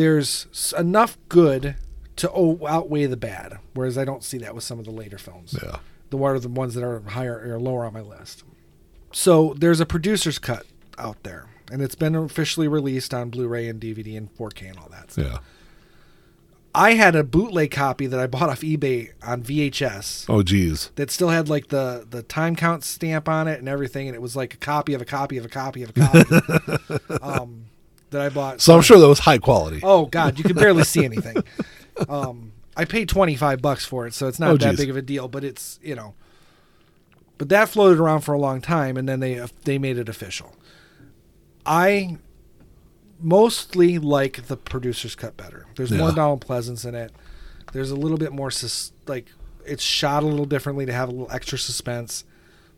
there's enough good to o- outweigh the bad. Whereas I don't see that with some of the later films. Yeah. The one are the ones that are higher or lower on my list. So there's a producer's cut out there, and it's been officially released on Blu-ray and DVD and 4K and all that. Yeah. I had a bootleg copy that I bought off eBay on VHS Oh, geez. that still had like the the time count stamp on it and everything, and it was like a copy of a copy of a copy of a copy um, that I bought. So I'm sure that was high quality. Oh God, you can barely see anything. Um, I paid twenty five bucks for it, so it's not Oh, that geez. big of a deal. But it's you know, but that floated around for a long time, and then they they made it official. I mostly like the producer's cut better. There's more Yeah. Donald Pleasence in it. There's a little bit more sus- like it's shot a little differently to have a little extra suspense.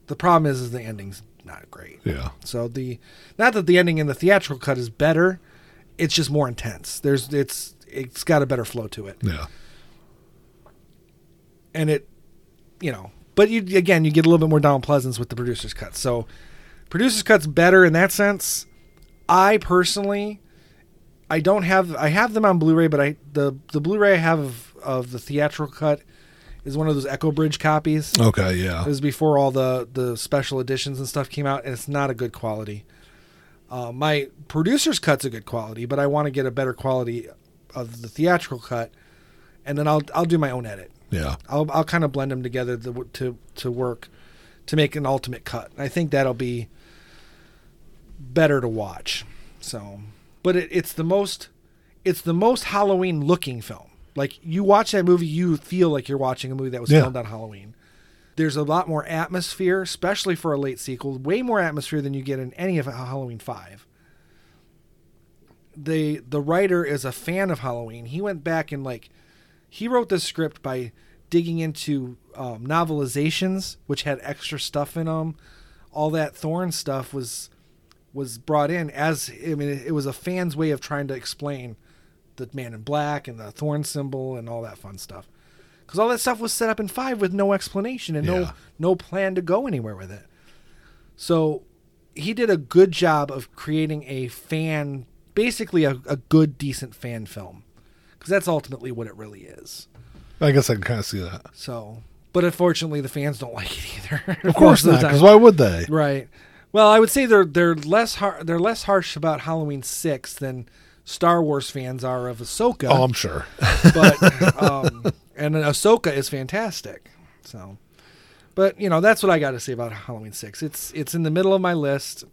The problem is, is the ending's not great. Yeah. So the not that the ending in the theatrical cut is better, it's just more intense. There's it's it's got a better flow to it. Yeah. And it you know, but you again you get a little bit more Donald Pleasence with the producer's cut. So producer's cut's better in that sense. I personally I don't have I have them on Blu-ray, but I the the Blu-ray I have of, of the theatrical cut is one of those Echo Bridge copies. Okay. Yeah. It was before all the the special editions and stuff came out, and it's not a good quality. Uh, my producer's cut's a good quality, but I want to get a better quality of the theatrical cut, and then I'll I'll do my own edit. Yeah. I'll I'll kind of blend them together to to to work to make an ultimate cut. I think that'll be better to watch. So, but it, it's the most it's the most Halloween looking film. Like you watch that movie, you feel like you're watching a movie that was Yeah. filmed on Halloween. There's a lot more atmosphere, especially for a late sequel. Way more atmosphere than you get in any of Halloween Five. The the writer is a fan of Halloween. He went back and like he wrote this script by digging into um, novelizations, which had extra stuff in them. All that Thorn stuff was was brought in as I mean it was a fan's way of trying to explain the Man in Black and the Thorn symbol and all that fun stuff. Because all that stuff was set up in five with no explanation and no Yeah. no plan to go anywhere with it. So he did a good job of creating a fan, basically a, a good, decent fan film. Because that's ultimately what it really is. I guess I can kind of see that. So, but unfortunately, the fans don't like it either. Of course not. Because why would they? Right. Well, I would say they're they're less har- they're less harsh about Halloween six than Star Wars fans are of Ahsoka. Oh, I'm sure. but um, and Ahsoka is fantastic. So, but you know that's what I got to say about Halloween six. It's it's in the middle of my list,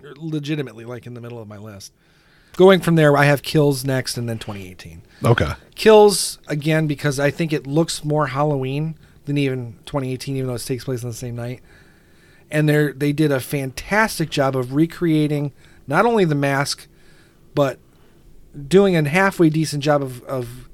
legitimately like in the middle of my list. Going from there, I have Kills next, and then 2018. Okay. Kills again because I think it looks more Halloween than even 2018, even though it takes place on the same night. And they they did a fantastic job of recreating not only the mask, but doing a halfway decent job of, of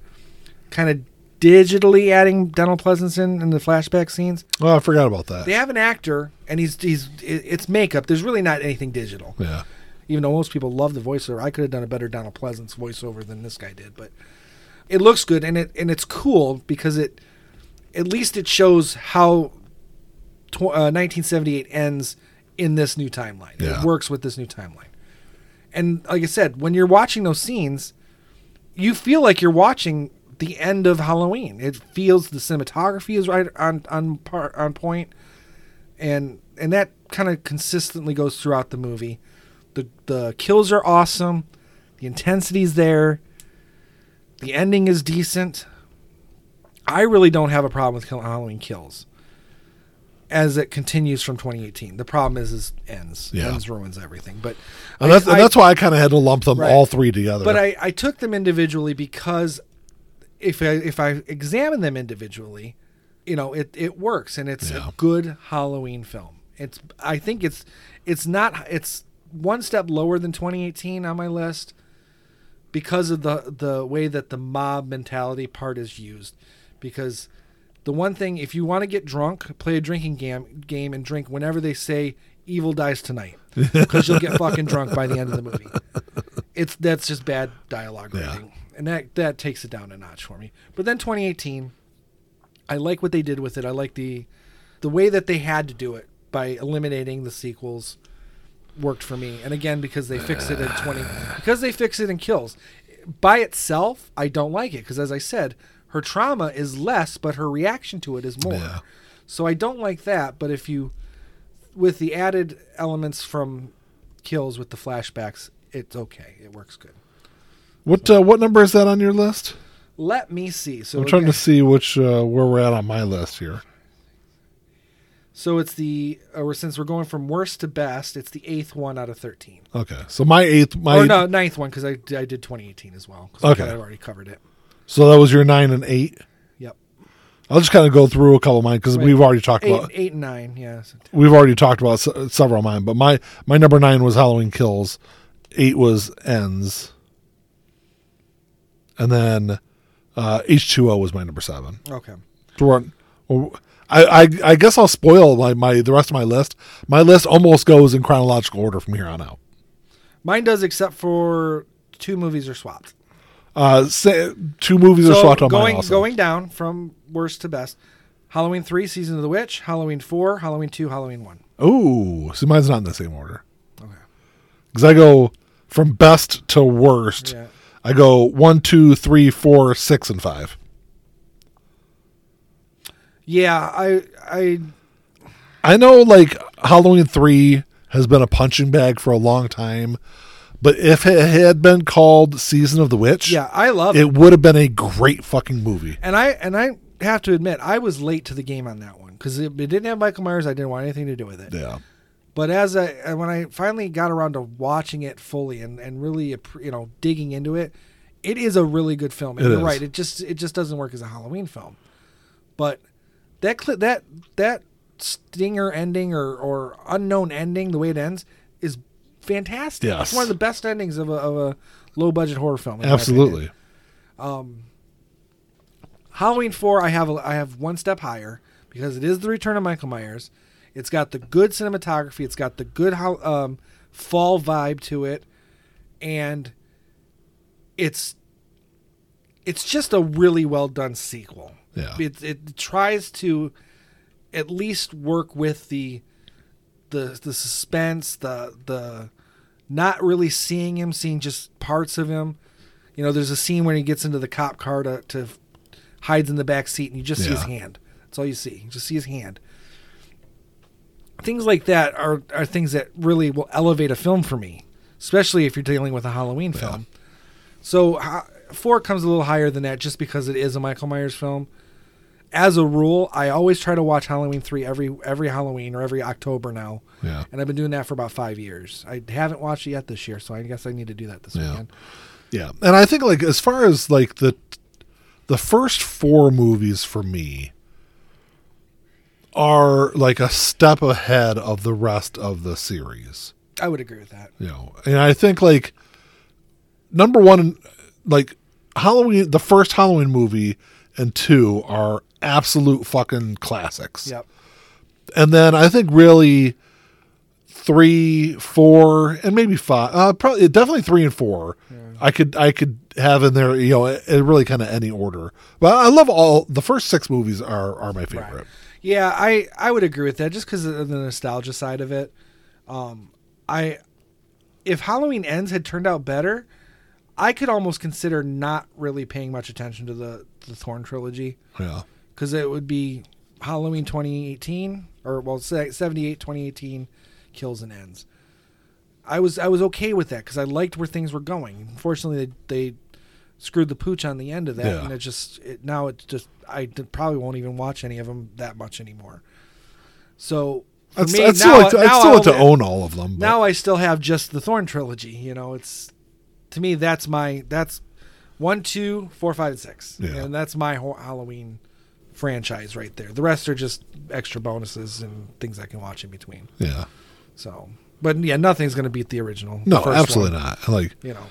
kind of digitally adding Donald Pleasence in in the flashback scenes. Well, I forgot about that. They have an actor, and he's he's it's makeup. There's really not anything digital Yeah. even though most people love the voiceover, I could have done a better Donald Pleasence voiceover than this guy did. But it looks good, and it and it's cool because it at least it shows how tw- uh, 1978 ends in this new timeline. Yeah. It works with this new timeline. And like I said, when you're watching those scenes, you feel like you're watching the end of Halloween. It feels the cinematography is right on on par, on point, and and that kind of consistently goes throughout the movie. The the kills are awesome, the intensity's there, the ending is decent. I really don't have a problem with Halloween kills. As it continues from 2018, the problem is, is ends. Yeah. Ends ruins everything. But And that's, and I- that's why I kind of had to lump them Right. all three together. but I, I took them individually because if I if I examine them individually, you know, it, it works and it's Yeah. a good Halloween film. It's I think it's it's not it's one step lower than 2018 on my list because of the the way that the mob mentality part is used. Because the one thing if you want to get drunk, play a drinking game game and drink whenever they say evil dies tonight because you'll get fucking drunk by the end of the movie it's that's just bad dialogue Yeah. writing, and that that takes it down a notch for me. But then 2018, I like what they did with it. I like the the way that they had to do it by eliminating the sequels. worked for me. And again, because they fix it in 20, because they fix it in kills. By itself, I don't like it because, as I said, her trauma is less, but her reaction to it is more. Yeah. So I don't like that. But if you, with the added elements from kills with the flashbacks, it's okay. It works good. What uh, what number is that on your list? Let me see. So I'm trying again- to see which uh, where we're at on my list here. So it's the uh, since we're going from worst to best, it's the eighth one out of thirteen. Okay, so my eighth, my or no, ninth one because I, I did 2018 as well. Okay. I've already covered it. So that was your nine and eight. Yep, I'll just kind of go through a couple of mine because we've already talked eight, about eight and nine. Yeah, so- we've already talked about se- several of mine. But my my number nine was Halloween Kills, eight was Ends, and then uh, H two O was my number seven. okay. So we're- well, I, I I guess I'll spoil my, my the rest of my list. My list almost goes in chronological order from here on out. Mine does, except for two movies are swapped. Uh, say, two movies are So swapped on going mine also. going down from worst to best. Halloween three, Season of the Witch. Halloween four, Halloween two, Halloween one. Ooh, so mine's not in the same order Okay. because I go from best to worst. Yeah. I go one, two, three, four, six, and five. Yeah, I I I know like Halloween three has been a punching bag for a long time, but if it had been called Season of the Witch, yeah I love it. it would have been a great fucking movie. And I and I have to admit I was late to the game on that one because it, it didn't have Michael Myers. I didn't want anything to do with it. Yeah, But as I when I finally got around to watching it fully and, and really you know digging into it, it is a really good film. And It you're is. right. It just it just doesn't work as a Halloween film. But that cli that that stinger ending or or unknown ending, the way it ends, is fantastic. Yes. It's one of the best endings of a, of a low budget horror film. absolutely. opinion. Halloween four, I have a, I have one step higher because it is the return of Michael Myers. It's got the good cinematography. It's got the good um, fall vibe to it, and it's it's just a really well done sequel. Yeah. It it tries to at least work with the the the suspense, the the not really seeing him, seeing just parts of him. You know, there's a scene where he gets into the cop car to, to hides in the back seat, and you just see his hand. That's all you see. You just see his hand. Things like that are are things that really will elevate a film for me, especially if you're dealing with a Halloween film. So four comes a little higher than that, just because it is a Michael Myers film. As a rule, I always try to watch Halloween three every every Halloween or every October now, Yeah. and I've been doing that for about five years. I haven't watched it yet this year, so I guess I need to do that this Yeah. weekend. Yeah. And I think like as far as like the the first four movies for me are like a step ahead of the rest of the series. I would agree with that. You know. And I think like number 1 like Halloween the first Halloween movie and 2 are absolute fucking classics. Yep. And then I think really three, four, and maybe five. Uh, probably definitely three and four. I could I could have in there. You know, in really kind of any order. But I love all the first six movies are are my favorite. Right. Yeah, I I would agree with that just because of the nostalgia side of it. Um, I if Halloween Ends had turned out better, I could almost consider not really paying much attention to the the Thorn trilogy Yeah. Because it would be Halloween 2018 or well se- 78 2018 kills and ends. I was I was okay with that because I liked where things were going. Unfortunately, they, they screwed the pooch on the end of that, Yeah. and it just it, now it's just I probably won't even watch any of them that much anymore. So I'd, me, I'd still now, like to, I'd still like to own all of them. But now I still have just the Thorn trilogy. You know, it's to me that's my that's one, two, four, five, and six, Yeah. and that's my whole Halloween franchise right there. The rest are just extra bonuses and things I can watch in between. yeah. So, but yeah, nothing's going to beat the original. No, first absolutely one. not. Like You know,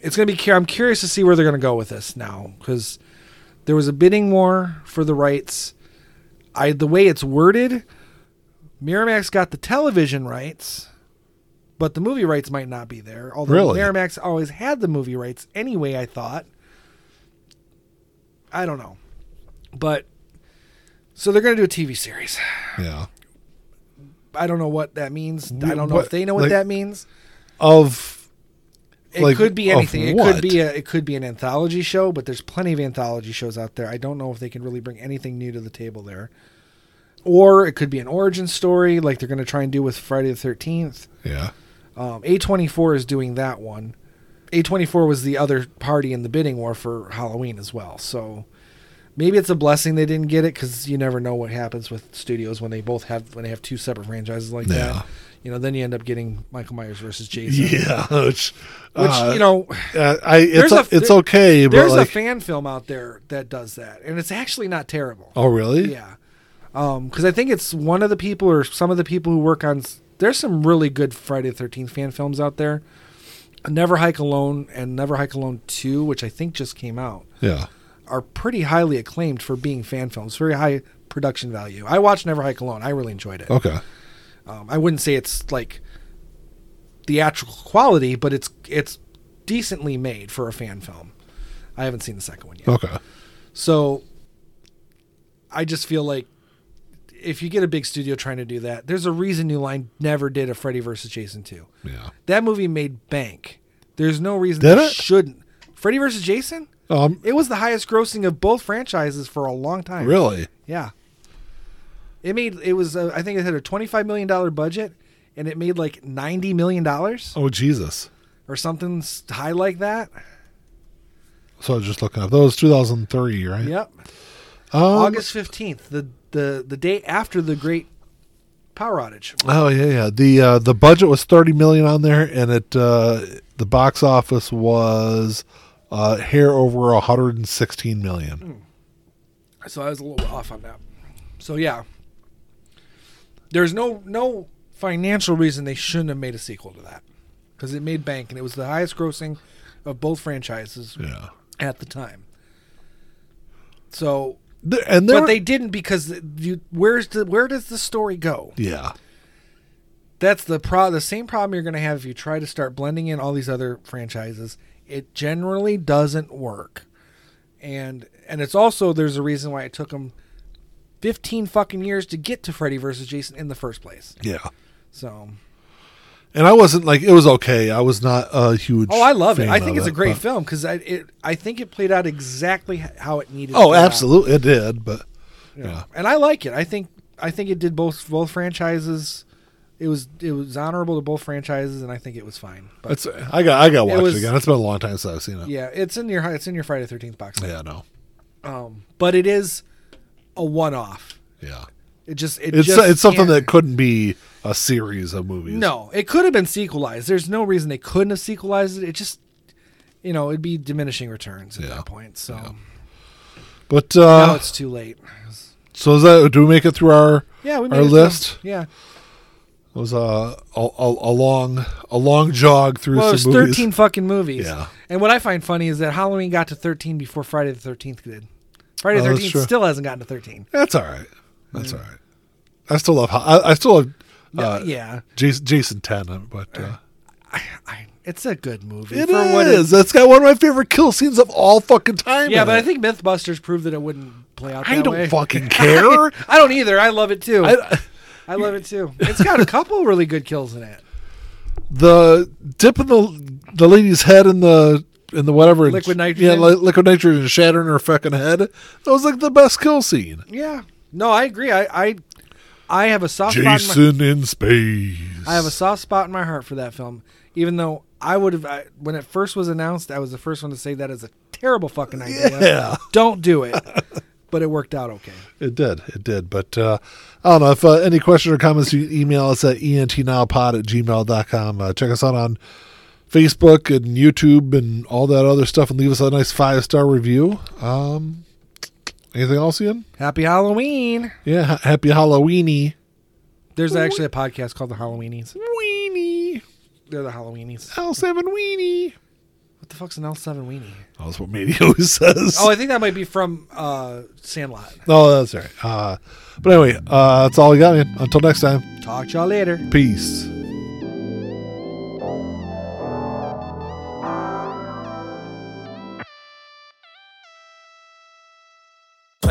it's going to be. I'm curious to see where they're going to go with this now because there was a bidding war for the rights. I the way it's worded, Miramax got the television rights, but the movie rights might not be there. Although Really? Miramax always had the movie rights anyway. I thought. I don't know, but so they're going to do a TV series. yeah. I don't know what that means. I don't know What- if they know what like- that means. Of It like, could be of anything. It what? could be a it could be an anthology show, but there's plenty of anthology shows out there. I don't know if they can really bring anything new to the table there. Or it could be an origin story, like they're going to try and do with Friday the Thirteenth. yeah. Um, A24 is doing that one. A24 was the other party in the bidding war for Halloween as well. So maybe it's a blessing they didn't get it because you never know what happens with studios when they both have when they have two separate franchises like Yeah. that. You know, then you end up getting Michael Myers versus Jason. Yeah, which, Which uh, you know, uh, I it's a- it's there- okay, but there's like, a fan film out there that does that, and it's actually not terrible. oh really? Yeah, because I think it's one of the people or some of the people who work on. There's some really good Friday the Thirteenth fan films out there. Never Hike Alone and Never Hike Alone Two, which I think just came out, Yeah. Are pretty highly acclaimed for being fan films. Very high production value. I watched Never Hike Alone. I really enjoyed it. Okay. Um, I wouldn't say it's like theatrical quality, but it's it's decently made for a fan film. I haven't seen the second one yet. Okay. So I just feel like if you get a big studio trying to do that, there's a reason New Line never did a Freddy versus Jason 2. Yeah. That movie made bank. There's no reason Did they it? shouldn't. Freddy versus Jason? Um. It was the highest grossing of both franchises for a long time. Really? Yeah. It made it was uh, I think it had a 25 million dollar budget and it made like 90 million dollars Oh Jesus. or something high like that. So I was just looking up. That was 2003, right? Yep. Um, August 15th, the the the day after the great power outage. Oh yeah, yeah. The uh, the budget was 30 million on there, and it uh, the box office was uh, hair over 116 million. So I was a little off on that. So yeah. There's no no financial reason they shouldn't have made a sequel to that. Cuz it made bank and it was the highest grossing of both franchises Yeah. at the time. So Th- And but they didn't because you where's the where does the story go? yeah, That's the pro the same problem you're going to have if you try to start blending in all these other franchises. It generally doesn't work. And and it's also there's a reason why it took them 15 fucking years to get to Freddy versus Jason in the first place. yeah. So, And I wasn't like it was okay. I was not a huge. oh, I love it. I think it's a great but- film cuz I it I think it played out exactly how it needed to Oh, play out. absolutely, it did. But know. yeah, And I like it. I think I think it did both both franchises. It was it was honorable to both franchises and I think it was fine. But it's I got I got to watch it, was- again. It's been a long time since I've seen it. yeah, it's in your it's in your Friday 13th box. set. Yeah, no, Um, but it is a one-off. yeah. It just it It's just it's something that couldn't be a series of movies. no, it could have been sequelized. There's no reason they couldn't have sequelized it. It just you know it'd be diminishing returns at Yeah. that point. So Yeah. but now uh, it's too late. so is that do we make it through our? Yeah, our it through. list? Yeah, It was a a, a, a long a long jog through well, some there's movies. 13 fucking movies. Yeah. and what I find funny is that Halloween got to 13 before Friday the 13th did. Friday Oh, the 13th true. still hasn't gotten to 13. That's all right. That's all right. I still love. I, I still love uh, yeah, Jason, Jason Ten, but uh, I, I, it's a good movie. it is. That's got one of my favorite kill scenes of all fucking time. Yeah, but I think MythBusters proved that it wouldn't play out. I don't way. fucking care. I don't either. I love it too. I, I, love it too. It's got a couple really good kills in it. the dipping the the lady's head in the in the whatever and- Liquid Yeah, nitrogen? li- liquid nitrogen and shattering her fucking head. That was like the best kill scene. Yeah. No, I agree. I I, I have a soft spot. In my, Jason in space. I have a soft spot in my heart for that film. Even though I would have, I, when it first was announced, I was the first one to say that is a terrible fucking idea. Yeah. Don't do it. but it worked out okay. It did. It did. But uh, I don't know. If uh, any questions or comments, you email us at entnowpod at gmail.com. Uh, check us out on Facebook and YouTube and all that other stuff and leave us a nice five star review. Um, anything else, Ian? Happy Halloween. Yeah. ha- Happy Halloweeny. There's actually a podcast called The Halloweenies. Weenie. They're the Halloweenies. L7 weenie. What the fuck's an L7 weenie? Oh, that's what Mady says. Oh, I think that might be from uh, Sandlot. Oh, that's right. Uh, but anyway, uh, that's all we got, man. Until next time, Talk to y'all later. peace.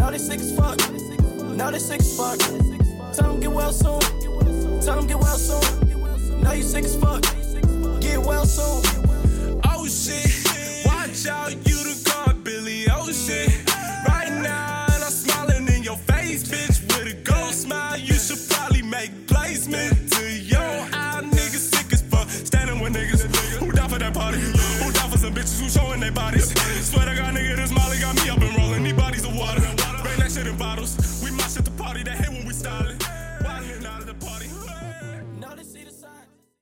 Now they sick as fuck. Now they sick as fuck. Tell him get well soon. Tell him get well soon. Now you sick as fuck. Get well soon. Oh shit. Watch out, you the god, Billy. Oh shit.